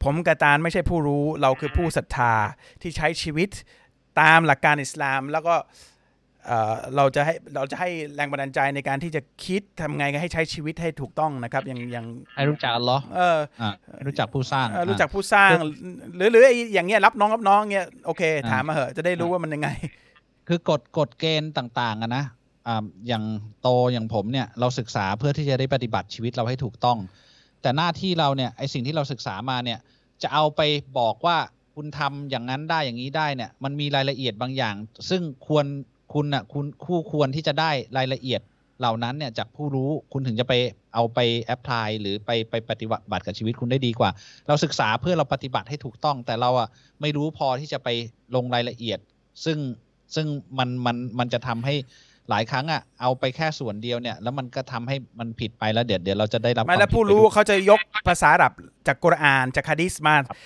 ผมกับตาลไม่ใช่ผู้รู้เราคือผู้ศรัทธาที่ใช้ชีวิต ตามหลักการอิสลามแล้วก็เอ่อเราจะให้เราจะให้แรงบันดาลใจในการที่จะคิดทำไงให้ใช้ชีวิตให้ถูกต้องนะครับอย่างอย่างให้รู้จักอัลลอฮ์เอออ่าให้รู้จักผู้สร้างเอ่อรู้จักอ่าผู้สร้าง หรือหรือไอ้อย่างเงี้ยรับน้องรับน้องเงี้ยโอเคอ่าถามมาเหอะจะได้รู้ว่ามันยังไง คือกฎกฎเกณฑ์ต่างๆอะนะอ่าอย่างโตอย่างผมเนี่ยเราศึกษาเพื่อที่จะได้ปฏิบัติชีวิตเราให้ถูกต้อง แต่หน้าที่เราเนี่ยไอสิ่งที่เราศึกษามาเนี่ยจะเอาไปบอกว่า คุณทำอย่างนั้นได้อย่างนี้ได้เนี่ย มันมีรายละเอียดบางอย่าง ซึ่งควรคุณน่ะคุณคู่ควรที่จะได้รายละเอียดเหล่านั้นเนี่ยจากผู้รู้คุณถึงจะไปเอาไปแอพพลายหรือไปไปปฏิบัติกับชีวิตคุณได้ดีกว่า เราศึกษาเพื่อเราปฏิบัติให้ถูกต้อง แต่เราอะไม่รู้พอที่จะไปลงรายละเอียด ซึ่งซึ่งมันมันมันจะทำให้หลายครั้งอะเอาไปแค่ส่วนเดียวเนี่ย แล้วมันก็ทำให้มันผิดไปแล้วเดี๋ยวเดี๋ยวเราจะได้รับไม่แล้วความผิดผู้ไปรู้ด้วยเขาจะยกภาษาอาหรับจากกุรอานจากฮะดิษมาครับ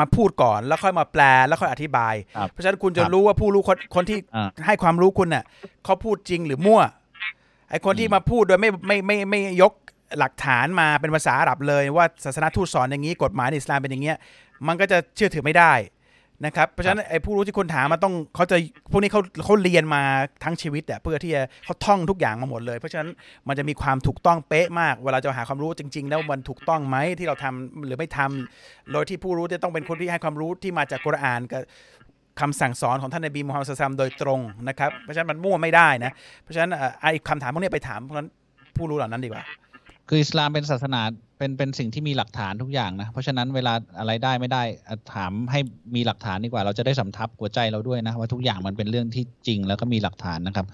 มาพูดก่อนแล้วค่อยมาแปลแล้วค่อยอธิบายครับเพราะฉะนั้นคุณจะครับรู้ว่าผู้รู้คนคนที่อ่าให้ความรู้คุณน่ะเขาพูดจริงหรือมั่วไอคนที่อืมมาพูดโดยไม่ไม่ไม่ไม่ไม่ยกหลักฐานมาเป็นภาษาอาหรับเลยว่าศาสนาทูตสอนอย่างนี้กฎหมายในอิสลามเป็นอย่างเงี้ยมันก็จะเชื่อถือไม่ได้ นะครับเพราะฉะนั้นไอ้ผู้รู้ที่คุณถามมาต้องเขาจะพวกนี้เขาเขาเรียนมาทั้งชีวิตอะเพื่อที่จะเขาท่องทุกอย่างมาหมดเลย เพราะฉะนั้นมันจะมีความถูกต้องเป๊ะมาก เวลาจะหาความรู้จริง ๆ แล้วมันถูกต้องไหมที่เราทำหรือไม่ทำโดยที่ผู้รู้จะต้องเป็นคนที่ให้ความรู้ที่มาจากกุรอานกับคำสั่งสอนของท่านนบีมูฮัมมัดศ็อลลัลลอฮุอะลัยฮิวะซัลลัมโดยตรงนะครับเพราะฉะนั้นมันมั่วไม่ได้นะเพราะฉะนั้นเอ่อไอ้คำถามพวกนี้ไปถามพวกนั้นผู้รู้เหล่านั้นดีกว่า คืออิสลามเป็นศาสนาเป็นเป็นสิ่งที่มีหลักฐานทุกอย่างนะ เพราะฉะนั้นเวลาอะไรได้ไม่ได้อะถามให้มีหลักฐานดีกว่า เราจะได้สำทับหัวใจเราด้วยนะ ว่าทุกอย่างมันเป็นเรื่องที่จริงแล้วก็มีหลักฐานนะครับ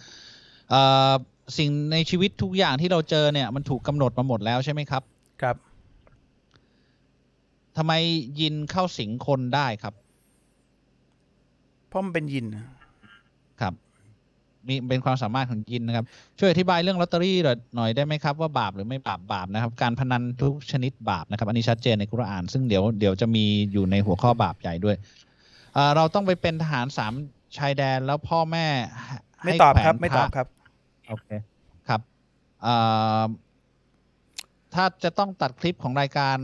เอ่อสิ่งในชีวิตทุกอย่างที่เราเจอเนี่ย มันถูกกำหนดมาหมดแล้วใช่ไหมครับ ครับทำไมยินเข้าสิงคนได้ครับ เพราะมันเป็นยินครับ มีเป็นความสามารถของยินนะครับ ช่วยอธิบายเรื่องลอตเตอรี่หน่อยได้ไหมครับว่าบาปหรือไม่บาปบาปนะครับ การพนันทุกชนิดบาปนะครับ อันนี้ชัดเจนในกุรอาน ซึ่งเดี๋ยวเดี๋ยวจะมีอยู่ในหัวข้อบาปใหญ่ด้วยเอ่อเราต้องไปเป็นทหารสามชายแดนแล้วพ่อแม่ให้ไม่ตอบครับแขวนไม่พตระอบครับโอเคครับเอ่อถ้าจะต้องตัดคลิปของรายการ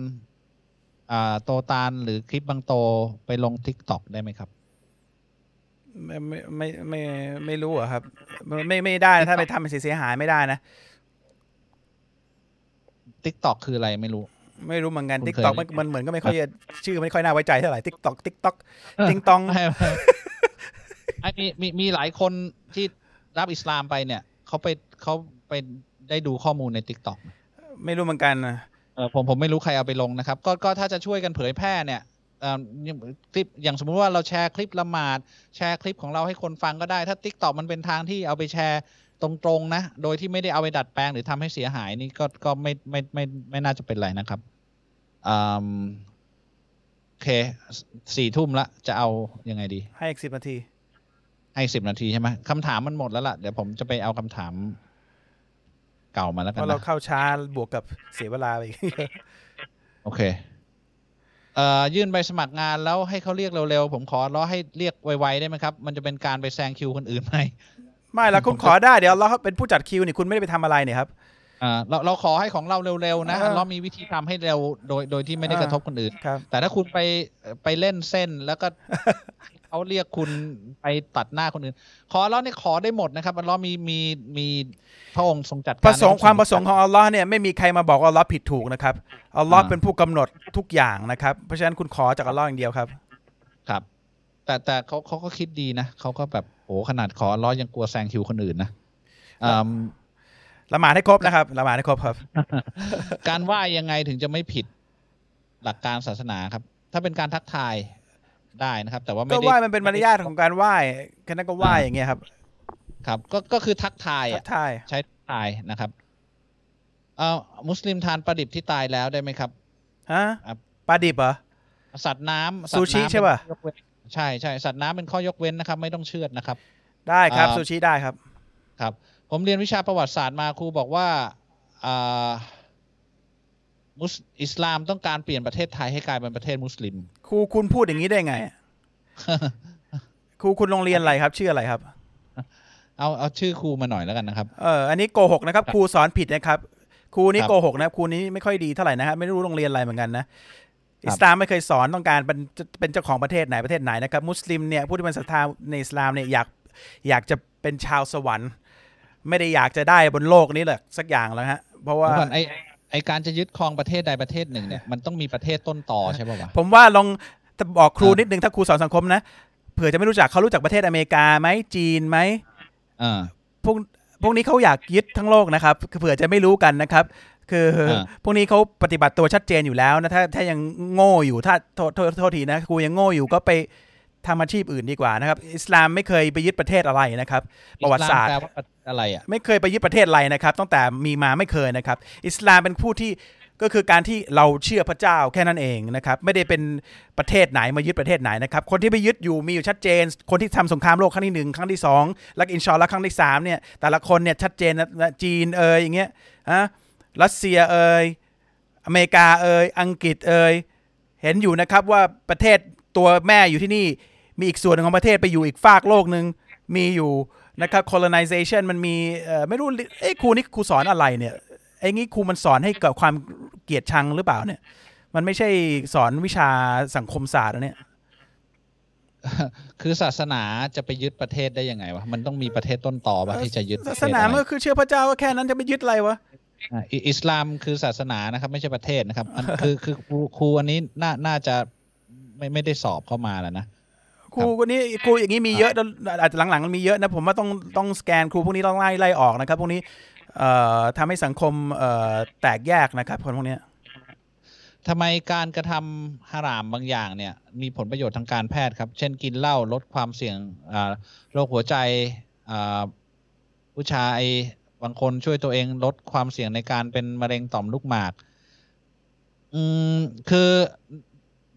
อ่าโตตาลหรือคลิปบางโตไปลง TikTok ได้ไหมครับ ไม่ไม่ไม่ไม่ไม่รู้อะครับไม่ไม่ไม่ได้นะถ้าไปทำเป็นเสียหายไม่ได้นะ TikTok คืออะไรไม่รู้ ไม่รู้เหมือนกันคุณทิกเคยตอกเล่นมันเหมือนก็ไม่ค่อยจะชื่อไม่ค่อยน่าไว้ใจเท่าไหร่ TikTok TikTok ติงตองไม่ไม่ไอ้มีมีมีหลายคนที่รับอิสลามไปเนี่ยเขาไปเขาไปได้ดูข้อมูลใน TikTok ไม่รู้เหมือนกันนะเออผมผมไม่รู้ใครเอาไปลงนะครับ ก็ก็ถ้าจะช่วยกันเผยแพร่เนี่ยเอ่อ คลิปอย่างสมมุติว่าเราแชร์คลิปละหมาด แชร์คลิปของเราให้คนฟังก็ได้ ถ้า t ิ k t o k มันเป็นทางที่เอาไปแชร์ตรงๆนะ โดยที่ไม่ได้เอาไปดัดแปลงหรือทำให้เสียหายนี่ก็ก็ไม่ไม่ไม่ไม่น่าจะเป็นไรนะครับอืมโอเคสี่ทุ่มละจะเอายังไงดี ให้อีกสิบนาที ให้สิบนาทีใช่ไหมคำถามมันหมดแล้วล่ะ เดี๋ยวผมจะไปเอาคำถามเก่ามาแล้วเพกันราะเรานะเข้าช้าบวกกับเสียเวลาไปอีกโอเคเอ่อ ยื่นใบสมัครงานแล้วให้เขาเรียกเร็วๆ ผมขอร้อให้เรียกไวๆได้ไหมครับ มันจะเป็นการไปแซงคิวคนอื่นไหมไม่แล้วคุณขอได้เดี๋ยวเราเป็นผู้จัดคิวนี่คุณไม่ได้ไปทำอะไรเนี่ยครับอ่าเราเราขอให้ของเราเร็วๆนะเออเรามีวิธีทำให้เร็วโดยโดยที่ไม่ได้เออกระทบคนอื่นครับแต่ถ้าคุณไปไปเล่นเส้นแล้วก็ เขาเรียกคุณไปตัดหน้าคนอื่น ขอร้อนี่ขอได้หมดนะครับอัลเลอฮ์มีมีมีพระองค์ทรงจัดการประสงค์ในความประสงค์ของอัลลอฮ์เนี่ยไม่มีใครมาบอกว่าอัลลอฮ์ผิดถูกนะครับอัลลอฮ์อ่าเป็นผู้กำหนดทุกอย่างนะครับ เพราะฉะนั้นคุณขอจากอัลลอฮ์อย่างเดียวครับ ครับ แต่แต่เขาเขาก็คิดดีนะเขาก็แบบโอ้ขนาดขอร้อยังกลัวแซงคิวคนอื่นนะอืมละหมาดให้ครบนะครับละหมาดให้ครบครับ การไหว้ยังไงถึงจะไม่ผิดหลักการศาสนาครับ ถ้าเป็นการทักทาย ได้นะครับ แต่ว่าไม่ก็ได้ไหว้มันเป็นมารยาทของการไหว้แค่นั้นก็ไหว้อย่างเงี้ยครับ ครับ ก็ก็คือทักทายทัอะกทายใช้ทักทายนะครับเอ่อมุสลิมทานปลาดิบที่ตายแล้วได้ไหมครับฮะครับปลาดิบเหรอสัตว์น้ำสัตว์ซูชิน้ำใช่ปะเป็นข้อยกเว้นใช่ใช่สัตว์น้ำเป็นข้อยกเว้นนะครับ ไม่ต้องเชือดนะครับ ได้ครับอ่าซูชิได้ครับ ครับ ผมเรียนวิชาประวัติศาสตร์มาครูบอกว่าอ่า มุสอิสลามต้องการเปลี่ยนประเทศไทยให้กลายเป็นประเทศมุสลิม ครูคุณพูดอย่างนี้ได้ไง ครูคุณโรงเรียนอะไรครับ ชื่ออะไรครับ เอาเอาชื่อครูมาหน่อยแล้วกันนะครับ เอออันนี้โกหกนะครับ ครูสอนผิดนะครับ ครูนี้ครับโกหกนะครับครูนี้ไม่ค่อยดีเท่าไหร่นะครับไม่รู้โรงเรียนอะไรเหมือนกันนะอิสลามไม่เคยสอนต้องการเป็นเป็นเจ้าของประเทศไหนประเทศไหนนะครับ มุสลิมเนี่ยผู้ที่เป็นศรัทธาในอิสลามเนี่ยอยากอยากจะเป็นชาวสวรรค์ ไม่ได้อยากจะได้บนโลกนี้แหละสักอย่างแล้วฮะเพราะว่าเดี๋ยวก่อนไอ ไอการจะยึดครองประเทศใดประเทศหนึ่งเนี่ยมันต้องมีประเทศต้นต่อใช่ป่าวะผมว่าลองบอกครูอ่านินิดนึงถ้าครูสอนสังคมนะเผื่อจะไม่รู้จักเขารู้จักประเทศอเมริกาไหมจีนไหมอ่าพวกพวกนี้เขาอยากยึดทั้งโลกนะครับคือเผื่อจะไม่รู้กันนะครับ คืออาพวกนี้เขาปฏิบัติตัวชัดเจนอยู่แล้วนะถ้าถ้ายังโง่อยู่ถ้าโทษโทษโทษทีนะครูยังโง่อยู่ก็ไป ทำอาชีพอื่นดีกว่านะครับ อิสลามไม่เคยไปยึดประเทศอะไรนะครับ ประวัติศาสตร์อิลมแปลว่าอะไรอะไม่เคยไปยึดประเทศอะไรนะครับ ตั้งแต่มีมาไม่เคยนะครับ อิสลามเป็นผู้ที่ก็คือการที่เราเชื่อพระเจ้าแค่นั้นเองนะครับ ไม่ได้เป็นประเทศไหนมายึดประเทศไหนนะครับ คนที่ไปยึดอยู่มีอยู่ชัดเจน คนที่ทำสงครามโลกครั้งที่หนึ่งครั้งที่สองแล้วก็อินชาอัลลอฮ์ครั้งที่สามเนี่ยแต่ละคนเนี่ยชัดเจนนะนะจีนเอยอย่างเงี้ยอะรัสเซียเอยอเมริกาเอยอังกฤษเอยเห็นอยู่นะครับว่าประเทศตัวแม่อยู่ที่นี่ มีอีกส่วนหนึ่งของประเทศไปอยู่อีกฝากโลกหนึ่งมีอยู่นะครับ colonization มันมีเอ่อไม่รู้เอ้ครูนี่ครูสอนอะไรเนี่ยไอ้งี้ครูมันสอนให้เกิดความเกลียดชังหรือเปล่าเนี่ย มันไม่ใช่สอนวิชาสังคมศาสตร์นะเนี่ยคือศาสนาจะไปยึดประเทศได้ยังไงวะ มันต้องมีประเทศต้นต่อปะที่จะยึดประศาเทสศนาอะไรมันก็คือเชื่อพระเจ้าก็แค่นั้นจะไปยึดอะไรวะอะอิอิสลามคือศาสนานะครับ ไม่ใช่ประเทศนะครับอันคือคือครูครูอันนี้น่าน่าจะไม่ไม่ได้สอบเข้ามาแล้วนะ ครูคนนี้ครูอย่างนี้มีเยอะนะอาจจะหลังๆมันมีเยอะนะผมว่าต้องต้องสแกนครูพวกนี้ต้องไล่ไล่ออกนะครับพวกนี้เอ่อทำให้สังคมเอ่อแตกแยกนะครับคนพวกเนี้ยทำไมการกระทำฮารามบางอย่างเนี่ย มีผลประโยชน์ทางการแพทย์ครับ เช่นกินเหล้าลดความเสี่ยงอ่าโรคหัวใจอ่าผู้ชายบางคนช่วยตัวเองลดความเสี่ยงในการเป็นมะเร็งต่อมลูกหมาก อืมคือ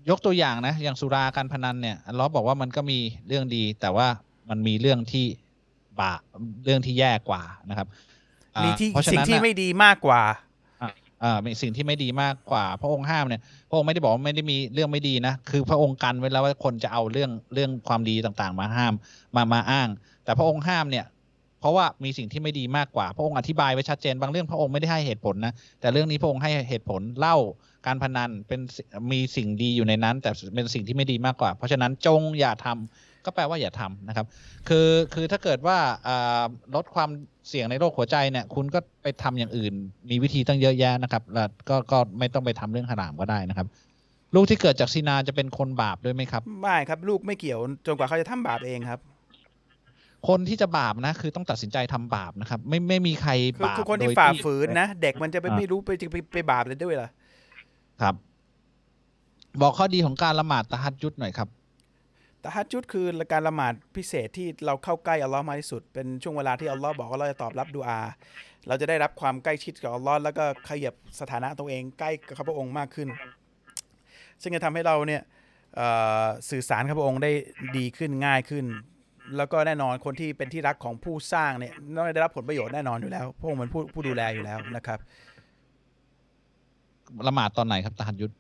ยกตัวอย่างนะ อย่างสุราการพนันเนี่ยอัลเลอฮ์บอกว่ามันก็มีเรื่องดี แต่ว่ามันมีเรื่องที่บาปเรื่องที่แย่กว่านะครับอ่ามีที่เพราะฉะสิ่งนั้นที่น่ะไม่ดีมากกว่าอ่าเป็นสิ่งที่ไม่ดีมากกว่า พระองค์ห้ามเนี่ยพระองค์ไม่ได้บอกว่าไม่ได้มีเรื่องไม่ดีนะคือพระองค์กันไว้แล้วว่าคนจะเอาเรื่องเรื่องความดีต่างๆ มาห้ามมามาอ้าง แต่พระองค์ห้ามเนี่ย เพราะว่ามีสิ่งที่ไม่ดีมากกว่า พระองค์อธิบายไว้ชัดเจนบางเรื่องพระองค์ไม่ได้ให้เหตุผลนะ แต่เรื่องนี้พระองค์ให้เหตุผลเล่าการพนันเป็นมีสิ่งดีอยู่ในนั้น แต่เป็นสิ่งที่ไม่ดีมากกว่า เพราะฉะนั้นจงอย่าทำก็แปลว่าอย่าทำนะครับ คือคือถ้าเกิดว่าลดความเสี่ยงในโรคหัวใจเนี่ย คุณก็ไปทำอย่างอื่น มีวิธีตั้งเยอะแยะนะครับแล้วก็ก็ไม่ต้องไปทำเรื่องหารามก็ได้นะครับ ลูกที่เกิดจากซีนาจะเป็นคนบาปด้วยไหมครับ ไม่ครับ ลูกไม่เกี่ยวจนกว่าเขาจะทำบาปเองครับ คนที่จะบาปนะ คือต้องตัดสินใจทำบาปนะครับ ไม่ไม่มีใครคือบาปคือคนที่โดยฝ่าฝืนนะ เด็กมันจะไปอ่าไม่รู้ไปจะไปไปบาปเลยด้วยล่ะครับ บอกข้อดีของการละหมาดตะฮัดยุดหน่อยครับแต่ฮัจจุดคือการละหมาดพิเศษที่เราเข้าใกล้อัลลอฮ์มากที่สุด เป็นช่วงเวลาที่อัลลอฮ์บอกว่าเราจะตอบรับดูอา เราจะได้รับความใกล้ชิดกับอัลลอฮ์แล้วก็ขยับสถานะตัวเองใกล้กับพระองค์มากขึ้น ซึ่งจะทำให้เราเนี่ยเอ่อสื่อสารกับพระองค์ได้ดีขึ้นง่ายขึ้น แล้วก็แน่นอนคนที่เป็นที่รักของผู้สร้างเนี่ยต้องได้รับผลประโยชน์แน่นอนอยู่แล้วพระองค์เป็นผู้ผู้ดูแลอยู่แล้วนะครับละหมาดตอนไหนครับตะฮัดยุด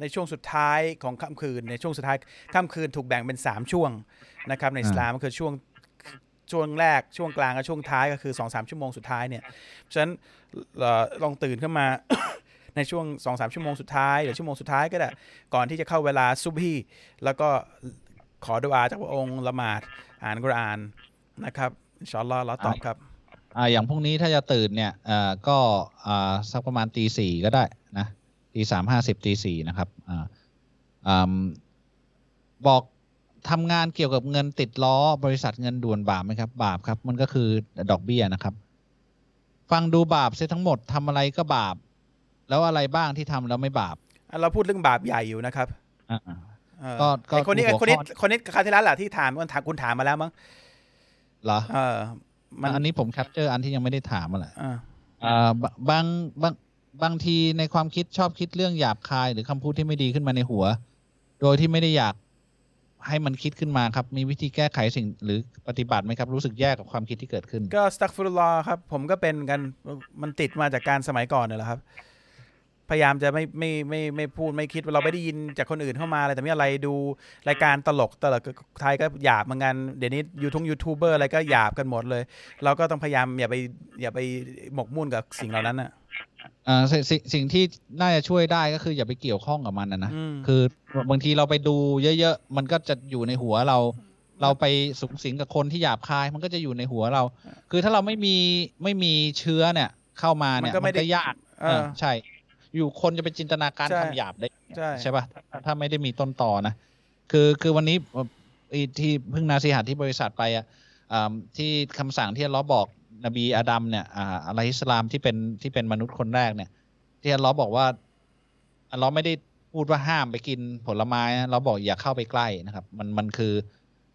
ในช่วงสุดท้ายของค่ำคืนในช่วงสุดท้ายค่ำคืนถูกแบ่งเป็น 3 ช่วงนะครับในอิสลามก็คือช่วงช่วงแรกช่วงกลางกับช่วงท้ายก็คือ2อสชั่วโมงสุดท้ายเนี่ยฉะนั้นเอ่อลองตื่นขึ้นมาในช่วง2อสชั่วโมงสุดท้ายหรือชั่วโมงสุดท้ายก็ได้ก่อนที่จะเข้าเวลาซุบฮีแล้วก็ ขอดุอาจากพระองค์ละหมาดอ่านกุรอานนะครับอินชาอัลลอฮ์เราตอบครับอ่าอย่างพรุ่งนี้ถ้าจะตื่นเนี่ยเอ่อก็อ่าสักประมาณตีสี่ก็ได้นะตีสามห้าสิบตีสี่นะครับอ่าอืมบอกทำงานเกี่ยวกับเงินติดล้อบริษัทเงินด่วนบาปไหมครับ บาปครับ มันก็คือดอกเบี้ยนะครับ ฟังดูบาปเสียทั้งหมดทำอะไรก็บาป แล้วอะไรบ้างที่ทำแล้วไม่บาป เราพูดเรื่องบาปใหญ่อยู่นะครับอ่าเออ ก็ก็ไอ้คนนี้หัวข้อคนนี้คนนี้คราวที่แล้วแหละที่ถามมันถามคุณถามมาแล้วมั้งเหรอเออมันอันนี้ผม capture อันที่ยังไม่ได้ถามมาแหละอ่าอ่าบบางบางบางทีในความคิดชอบคิดเรื่องหยาบคาย หรือคำพูดที่ไม่ดีขึ้นมาในหัว โดยที่ไม่ได้อยากให้มันคิดขึ้นมาครับ มีวิธีแก้ไขสิ่งหรือปฏิบัติไหมครับ รู้สึกแย่กับความคิดที่เกิดขึ้น ก็ أستغفر الله ครับ ผมก็เป็นกันมันติดมาจากการสมัยก่อนเนี่ยแหละครับ พยายามจะไม่ไม่ไม่ไม่พูดไม่คิดว่าเราไม่ได้ยินจากคนอื่นเข้ามาอะไรแต่ไม่อะไรดูรายการตลกตลกไทยก็หยาบเหมือนกันเดี๋ยวนี้ยูทงยูทูบเบอร์อะไรก็หยาบกันหมดเลย เราก็ต้องพยายามอย่าไปอย่าไปหมกมุ่นกับสิ่งเหล่านั้นอะอ่าสิ่งสิ่งสิ่งที่น่าจะช่วยได้ก็คืออย่าไปเกี่ยวข้องกับมันนะนะอืมคือบางทีเราไปดูเยอะๆ มันก็จะอยู่ในหัวเรา เราไปสุงสิงกับคนที่หยาบคาย มันก็จะอยู่ในหัวเรา คือถ้าเราไม่มีไม่มีเชื้อเนี่ย เข้ามาเนี่ยมันก็ไม่มันได้ก็ยากเออเออใช่ อยู่คนจะไปจินตนาการใช่คำหยาบได้ใช่ใช่ป่ะถ้าถ้าไม่ได้มีต้นต่อนะ คือคือวันนี้เอ่อไอ้ที่เพิ่งนาซีหัดที่บริษัทไปอะอ่าที่คำสั่งที่อัลเลอฮ์บอกนบีอาดัมเนี่ยอ่าอะลัยฮิสสลามที่เป็นที่เป็นมนุษย์คนแรกเนี่ย ที่อัลเลอฮ์บอกว่าอัลเลอฮ์ไม่ได้พูดว่าห้ามไปกินผลไม้นะเราบอกอย่าเข้าไปใกล้นะครับ มันมันคือ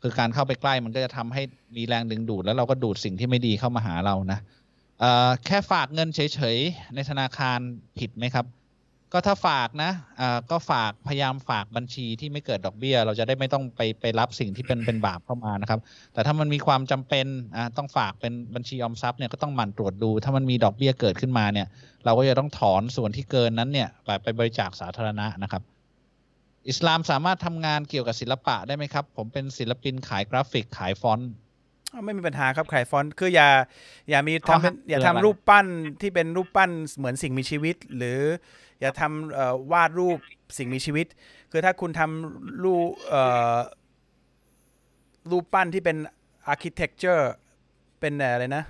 คือการเข้าไปใกล้มันก็จะทำให้มีแรงดึงดูด แล้วเราก็ดูดสิ่งที่ไม่ดีเข้ามาหาเรานะเอ่อ แค่ฝากเงินเฉยๆในธนาคารผิดไหมครับ ก็ถ้าฝากนะก็ฝากพยายามฝากบัญชีที่ไม่เกิดดอกเบี้ย เราจะได้ไม่ต้องไปไปรับสิ่งที่เป็นเป็นบาปเข้ามานะครับ แต่ถ้ามันมีความจำเป็นต้องฝากเป็นบัญชีออมทรัพย์เนี่ยก็ต้องหมั่นตรวจดู ถ้ามันมีดอกเบี้ยเกิดขึ้นมาเนี่ย เราก็จะต้องถอนส่วนที่เกินนั้นเนี่ยไปไปบริจาคสาธารณะนะครับอิสลามสามารถทำงานเกี่ยวกับศิลปะได้ไหมครับ ผมเป็นศิลปินขายกราฟิกขายฟอนต์ ไม่มีปัญหาครับขายฟอนต์คืออย่า อย่ามีข้อทำเป็นห้ามอย่าคือทำอะไรรูปปั้นที่เป็นรูปปั้นเหมือนสิ่งมีชีวิต หรือ อย่าทำเอ่อวาดรูปสิ่งมีชีวิต คือถ้าคุณทำรูปเอ่อรูปปั้นที่เป็น architecture เป็นอะไรนะ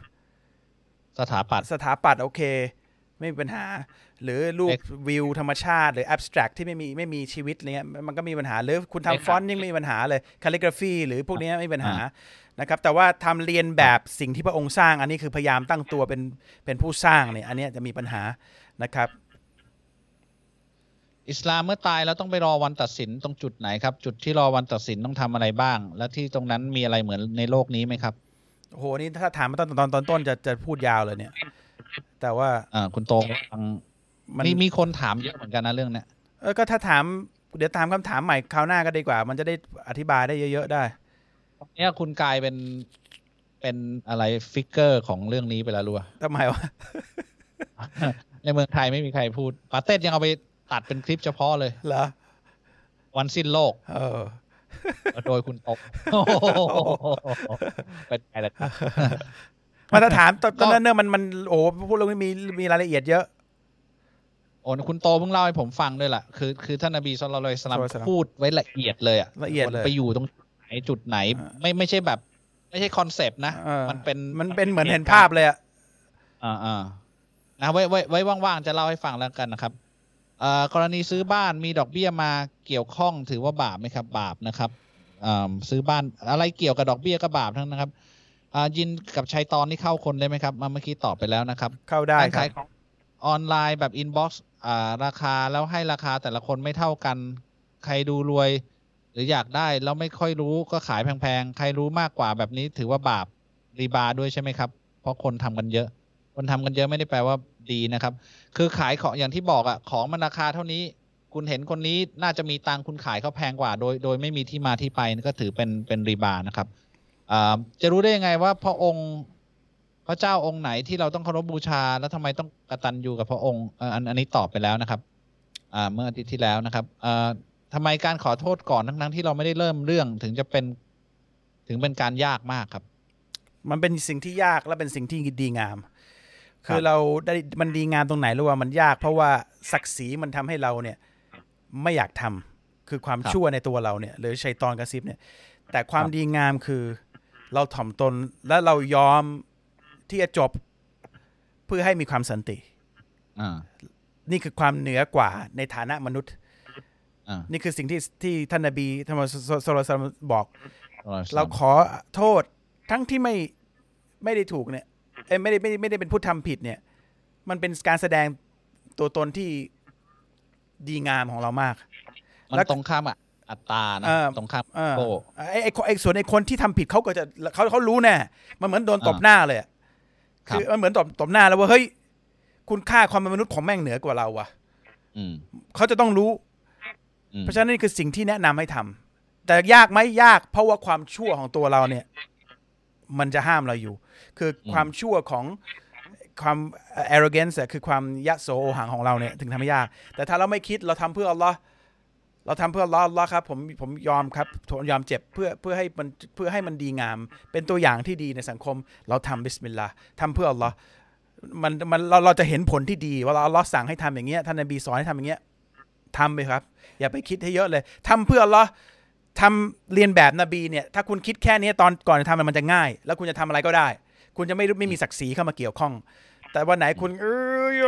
สถาปัตย์สถาปัตย์โอเค ไม่มีปัญหา หรือรูปเอ็กวิวธรรมชาติ หรือ abstract ที่ไม่มีไม่มีชีวิตอะไรเงี้ยมันก็มีปัญหาหรือคุณเอ็กทำฟอนต์ยังไม่มีปัญหาเลย calligraphy หรือพวกเนี้ยไม่มีปัญหา นะครับแต่ว่าทำเรียนแบบสิ่งที่พระองค์สร้าง อันนี้คือพยายามตั้งตัวเป็นเป็นผู้สร้างเนี่ยอันเนี้ยจะมีปัญหานะครับ อิสลามเมื่อตายแล้วต้องไปรอวันตัดสินตรงจุดไหนครับ จุดที่รอวันตัดสินต้องทำอะไรบ้าง และที่ตรงนั้นมีอะไรเหมือนในโลกนี้ไหมครับโอ้โหนี่ถ้าถามมาตอนตอนตอนต้นจะจะพูดยาวเลยเนี่ย แต่ว่าอ่าคุณโตฟังมันมีมีคนถามเยอะเหมือนกันนะเรื่องเนี้ยเออก็ถ้าถามเดี๋ยวตามคำถามใหม่คราวหน้าก็ดีกว่า มันจะได้อธิบายได้เยอะๆได้ เนี่ยคุณกลายเป็นเป็นอะไรฟิกเกอร์ของเรื่องนี้ไปแล้วรู้ป่ะทำไมวะ ในเมืองไทยไม่มีใครพูดปาเต้ยังเอาไปตัดเป็นคลิปเฉพาะเลย เหรอ วันสิ้นโลก เออ โดยคุณตกเป็นไงล่ะครับมาตรฐานตอนตอนนั้นเนี่ยมันมันโอ้โหพูดเรื่องนี้มีมีรายละเอียดเยอะโอ้คุณโตเพิ่งเล่าให้ผมฟังด้วยล่ะ คือ คือท่านนบีصلى الله عليه وسلم صلى الله عليه وسلم พูดไว้ละเอียดเลยอะละเอียดเลยไปอยู่ตรงไหน จุดไหนอ่าไม่ไม่ใช่แบบ ไม่ใช่ concept นะเออมันเป็นมันเป็นเหมือนเห็นภาพเลยอะอ่าอ่านะไว้ไว้ไว้ว่างๆจะเล่าให้ฟังแล้วกันนะครับเอ่อกรณีซื้อบ้านมีดอกเบี้ยมาเกี่ยวข้องถือว่าบาปไหมครับ บาปนะครับอ่าซื้อบ้านอะไรเกี่ยวกับดอกเบี้ยก็บาปทั้งนั้นนะครับอ่ายินกับชัยตอนนี่เข้าคนได้ไหมครับมาเมื่อกี้ตอบไปแล้วนะครับ เข้าได้การครัขายของออนไลน์แบบ inbox อ่าราคาแล้วให้ราคาแต่ละคนไม่เท่ากัน ใครดูรวย หรืออยากได้แล้วไม่ค่อยรู้ก็ขายแพงๆ ใครรู้มากกว่าแบบนี้ถือว่าบาปรีบาด้วยใช่ไหมครับ เพราะคนทำกันเยอะ คนทำกันเยอะไม่ได้แปลว่าดีนะครับ คือขายของอย่างที่บอกอะของมันราคาเท่านี้ คุณเห็นคนนี้น่าจะมีตังคุณขายเขาแพงกว่า โดย โดยไม่มีที่มาที่ไปนี่ก็ถือเป็นเป็นรีบานะครับอ่าจะรู้ได้ยังไงว่าพระองค์พระเจ้าองค์ไหนที่เราต้องเคารพบูชา แล้วทำไมต้องกระตัญญูกับพระองค์อันอันนี้ตอบไปแล้วนะครับอ่าเมื่ออาทิตย์ที่แล้วนะครับ อ่าทำไมการขอโทษก่อนทั้งๆที่เราไม่ได้เริ่มเรื่องถึงจะเป็นถึงเป็นการยากมากครับ มันเป็นสิ่งที่ยากและเป็นสิ่งที่ดีงามครับคือเราได้มันดีงามตรงไหนรู้ว่ามันยาก เพราะว่าศักดิ์ศรีมันทำให้เราเนี่ยไม่อยากทำคือความชั่วในตัวเราเนี่ย หรือชัยตอนกระซิบเนี่ย แต่ความดีงามคือเราถ่อมตนและเรายอมที่จะจบเพื่อให้มีความสันติอ่านี่คือความเหนือกว่าในฐานะมนุษย์อ่า นี่คือสิ่งที่ที่ท่านนบีธรรมสโลสลามบอกเราเราขอโทษทั้งที่ไม่ไม่ได้ถูกเนี่ยเอ้ยไม่ได้ไม่ได้ไม่ได้เป็นผู้ทำผิดเนี่ย มันเป็นการแสดงตัวตนที่ดีงามของเรามาก มันแล้วตรงข้ามอะอัตตานะเออตรงข้ามเออโก้ไอ้ไอ้ไอ้ส่วนไอ้คนที่ทำผิดเขาก็จะเขาเขารู้แน่มันเหมือนโดนตบอ่าหน้าเลยอะครับคือมันเหมือนตบตบหน้าแล้วว่าเฮ้ย คุณค่าความเป็นมนุษย์ของแม่งเหนือกว่าเราว่ะอืมเขาจะต้องรู้อืม เพราะฉะนั้นนี่คือสิ่งที่แนะนำให้ทำแต่ยากไหมยาก เพราะว่าความชั่วของตัวเราเนี่ย มันจะห้ามเราอยู่ คือความชั่วของความ arrogance คือความยะโสโอหังของเราเนี่ยถึงทำให้ยาก แต่ถ้าเราไม่คิดเราทำเพื่ออัลลอฮ์เราทำเพื่ออัลลอฮ์อัลลอฮ์ครับผมผมยอมครับผมยอมเจ็บเพื่อเพื่อให้มันเพื่อให้มันดีงาม เป็นตัวอย่างที่ดีในสังคม เราทำบิสมิลลาห์ทำเพื่ออัลลอฮ์มันมันเราเราจะเห็นผลที่ดีว่าอัลลอฮ์สั่งให้ทำอย่างเงี้ยท่านนบีสอนให้ทำอย่างเงี้ย ทำไปครับ อย่าไปคิดให้เยอะเลย ทำเพื่อหรอทำเรียนแบบนบีเนี่ย ถ้าคุณคิดแค่นี้ตอนก่อนจะทำมันจะง่าย แล้วคุณจะทำอะไรก็ได้ คุณจะไม่ไม่มีศักดิ์ศรีเข้ามาเกี่ยวข้อง แต่วันไหนคุณ เอ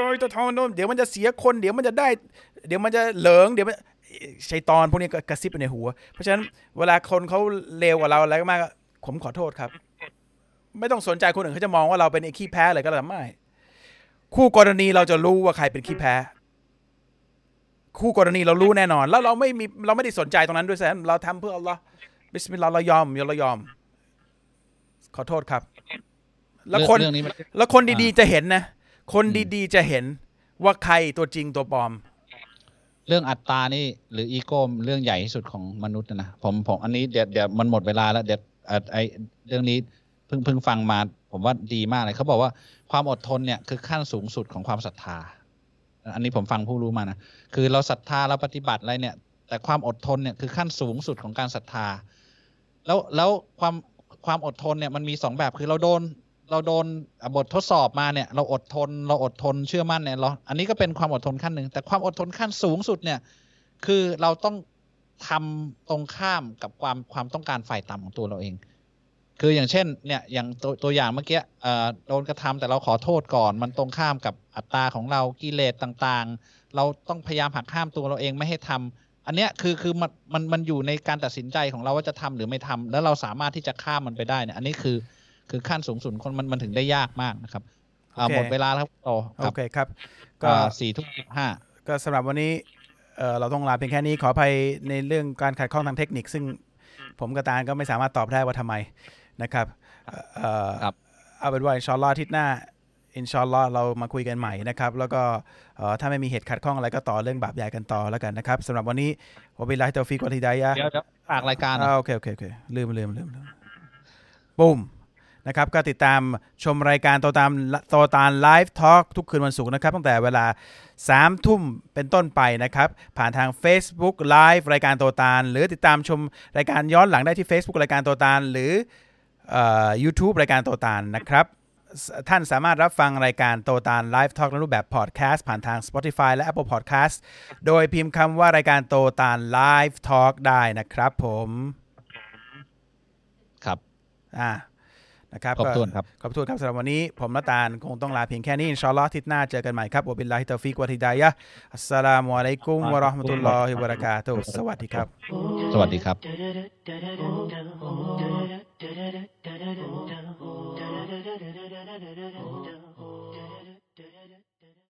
อจะทำโน่นเดี๋ยวมันจะเสียคน เดี๋ยวมันจะได้ เดี๋ยวมันจะเหลิงเดี๋ยวมันชัยตอนพวกนี้กระซิบอปในหัว เพราะฉะนั้นเวลาคนเขาเลวกว่าเราอะไรมากผมขอโทษครับ ไม่ต้องสนใจคนอื่นเขาจะมองว่าเราเป็นไอ้ขี้แพ้อะไรก็แล้วไม่คู่กรณีเราจะรู้ว่าใครเป็นขี้แพ้ คู่กรณีเรารู้แน่นอน แล้วเราไม่มีเราไม่ได้สนใจตรงนั้นด้วยซ้ำเราทำเพื่ออัลลอฮ์บิสมิลลาห์เรายอมเรายอม ขอโทษครับ แล้วคนแล้วคนดีๆจะเห็นนะ คนดีๆจะเห็นว่าใครตัวจริงตัวปลอม เรื่องอัตตานี่ หรืออีโก้เรื่องใหญ่ที่สุดของมนุษย์นะผมผมอันนี้เดี๋ยวเดี๋ยวมันหมดเวลาแล้วเดี๋ยวไอเรื่องนี้เพิ่งเพิ่งฟังมา ผมว่าดีมากเลยเขาบอกว่าความอดทนเนี่ยคือขั้นสูงสุดของความศรัทธา อันนี้ผมฟังผู้รู้มานะ คือเราศรัทธาเราปฏิบัติอะไรเนี่ย แต่ความอดทนเนี่ยคือขั้นสูงสุดของการศรัทธา แล้วแล้วความความอดทนเนี่ยมันมีสองแบบคือเราโดนเราโดนบททดสอบมาเนี่ย เราอดทนเราอดทนเชื่อมั่นเนี่ยเราอันนี้ก็เป็นความอดทนขั้นหนึ่งแต่ความอดทนขั้นสูงสุดเนี่ย คือเราต้องทำตรงข้ามกับความความต้องการฝ่ายต่ำของตัวเราเอง คืออย่างเช่นเนี่ยอย่างตัวตัวอย่างเมื่อกี้โดนกระทำแต่เราขอโทษก่อน มันตรงข้ามกับอัตราของเรากิเลสต่างๆ เราต้องพยายามหักห้ามตัวเราเองไม่ให้ทำ อันเนี้ยคือคือมันมันมันอยู่ในการตัดสินใจของเราว่าจะทำหรือไม่ทำ แล้วเราสามารถที่จะข้ามมันไปได้เนี่ยอันนี้คือคือขั้นสูงสุดคนมันมันถึงได้ยากมากนะครับหมดเวลาแล้วต่อโอเคครับ ก็สี่ทุ่มห้าก็สำหรับวันนี้เราต้องลาเพียงแค่นี้ขออภัยในเรื่องการขัดข้องทางเทคนิค ซึ่งผมกับตาลก็ไม่สามารถตอบได้ว่าทำไม นะครับเอาเป็นว่าอินชอนลอทิศหน้าอินชอนลอเรามาคุยกันใหม่นะครับ แล้วก็ถ้าไม่มีเหตุขัดข้องอะไรก็ต่อเรื่องบาปใหญ่กันต่อแล้วกันนะครับสำหรับวันนี้ผมเป็นไลท์เตอฟิกวัติดายะเดี๋ยวจะอากรายการโอเคโอเคโอเคลืมลืมลืมปุ้มนะครับก็ติดตามชมรายการโตตาลโตตาล Live Talk ทุกคืนวันศุกร์นะครับ ตั้งแต่เวลา 3 ทุ่มเป็นต้นไปนะครับ ผ่านทาง Facebook Live รายการโตตาลหรือติดตามชมรายการย้อนหลังได้ที่ Facebook รายการโตตาลหรือ ยูทูบรายการโตตาลนะครับท่านสามารถรับฟังรายการโตตาล Live Talk ในรูปแบบพอดแคสต์ผ่านทาง Spotify และ Apple Podcast โดยพิมพ์คำว่ารายการโตตาล Live Talk ได้นะครับผม ครับ อ่า นะครับขอบคุณครับขอบคุณครับสำหรับวันนี้ ผมและตาลคงต้องลาเพียงแค่นี้إن شاء الله อาทิตย์หน้าเจอกันใหม่ครับ وبالله التوفيق والهداية السلام عليكم ورحمة الله وبركاته สวัสดีครับ สวัสดีครับ Oh,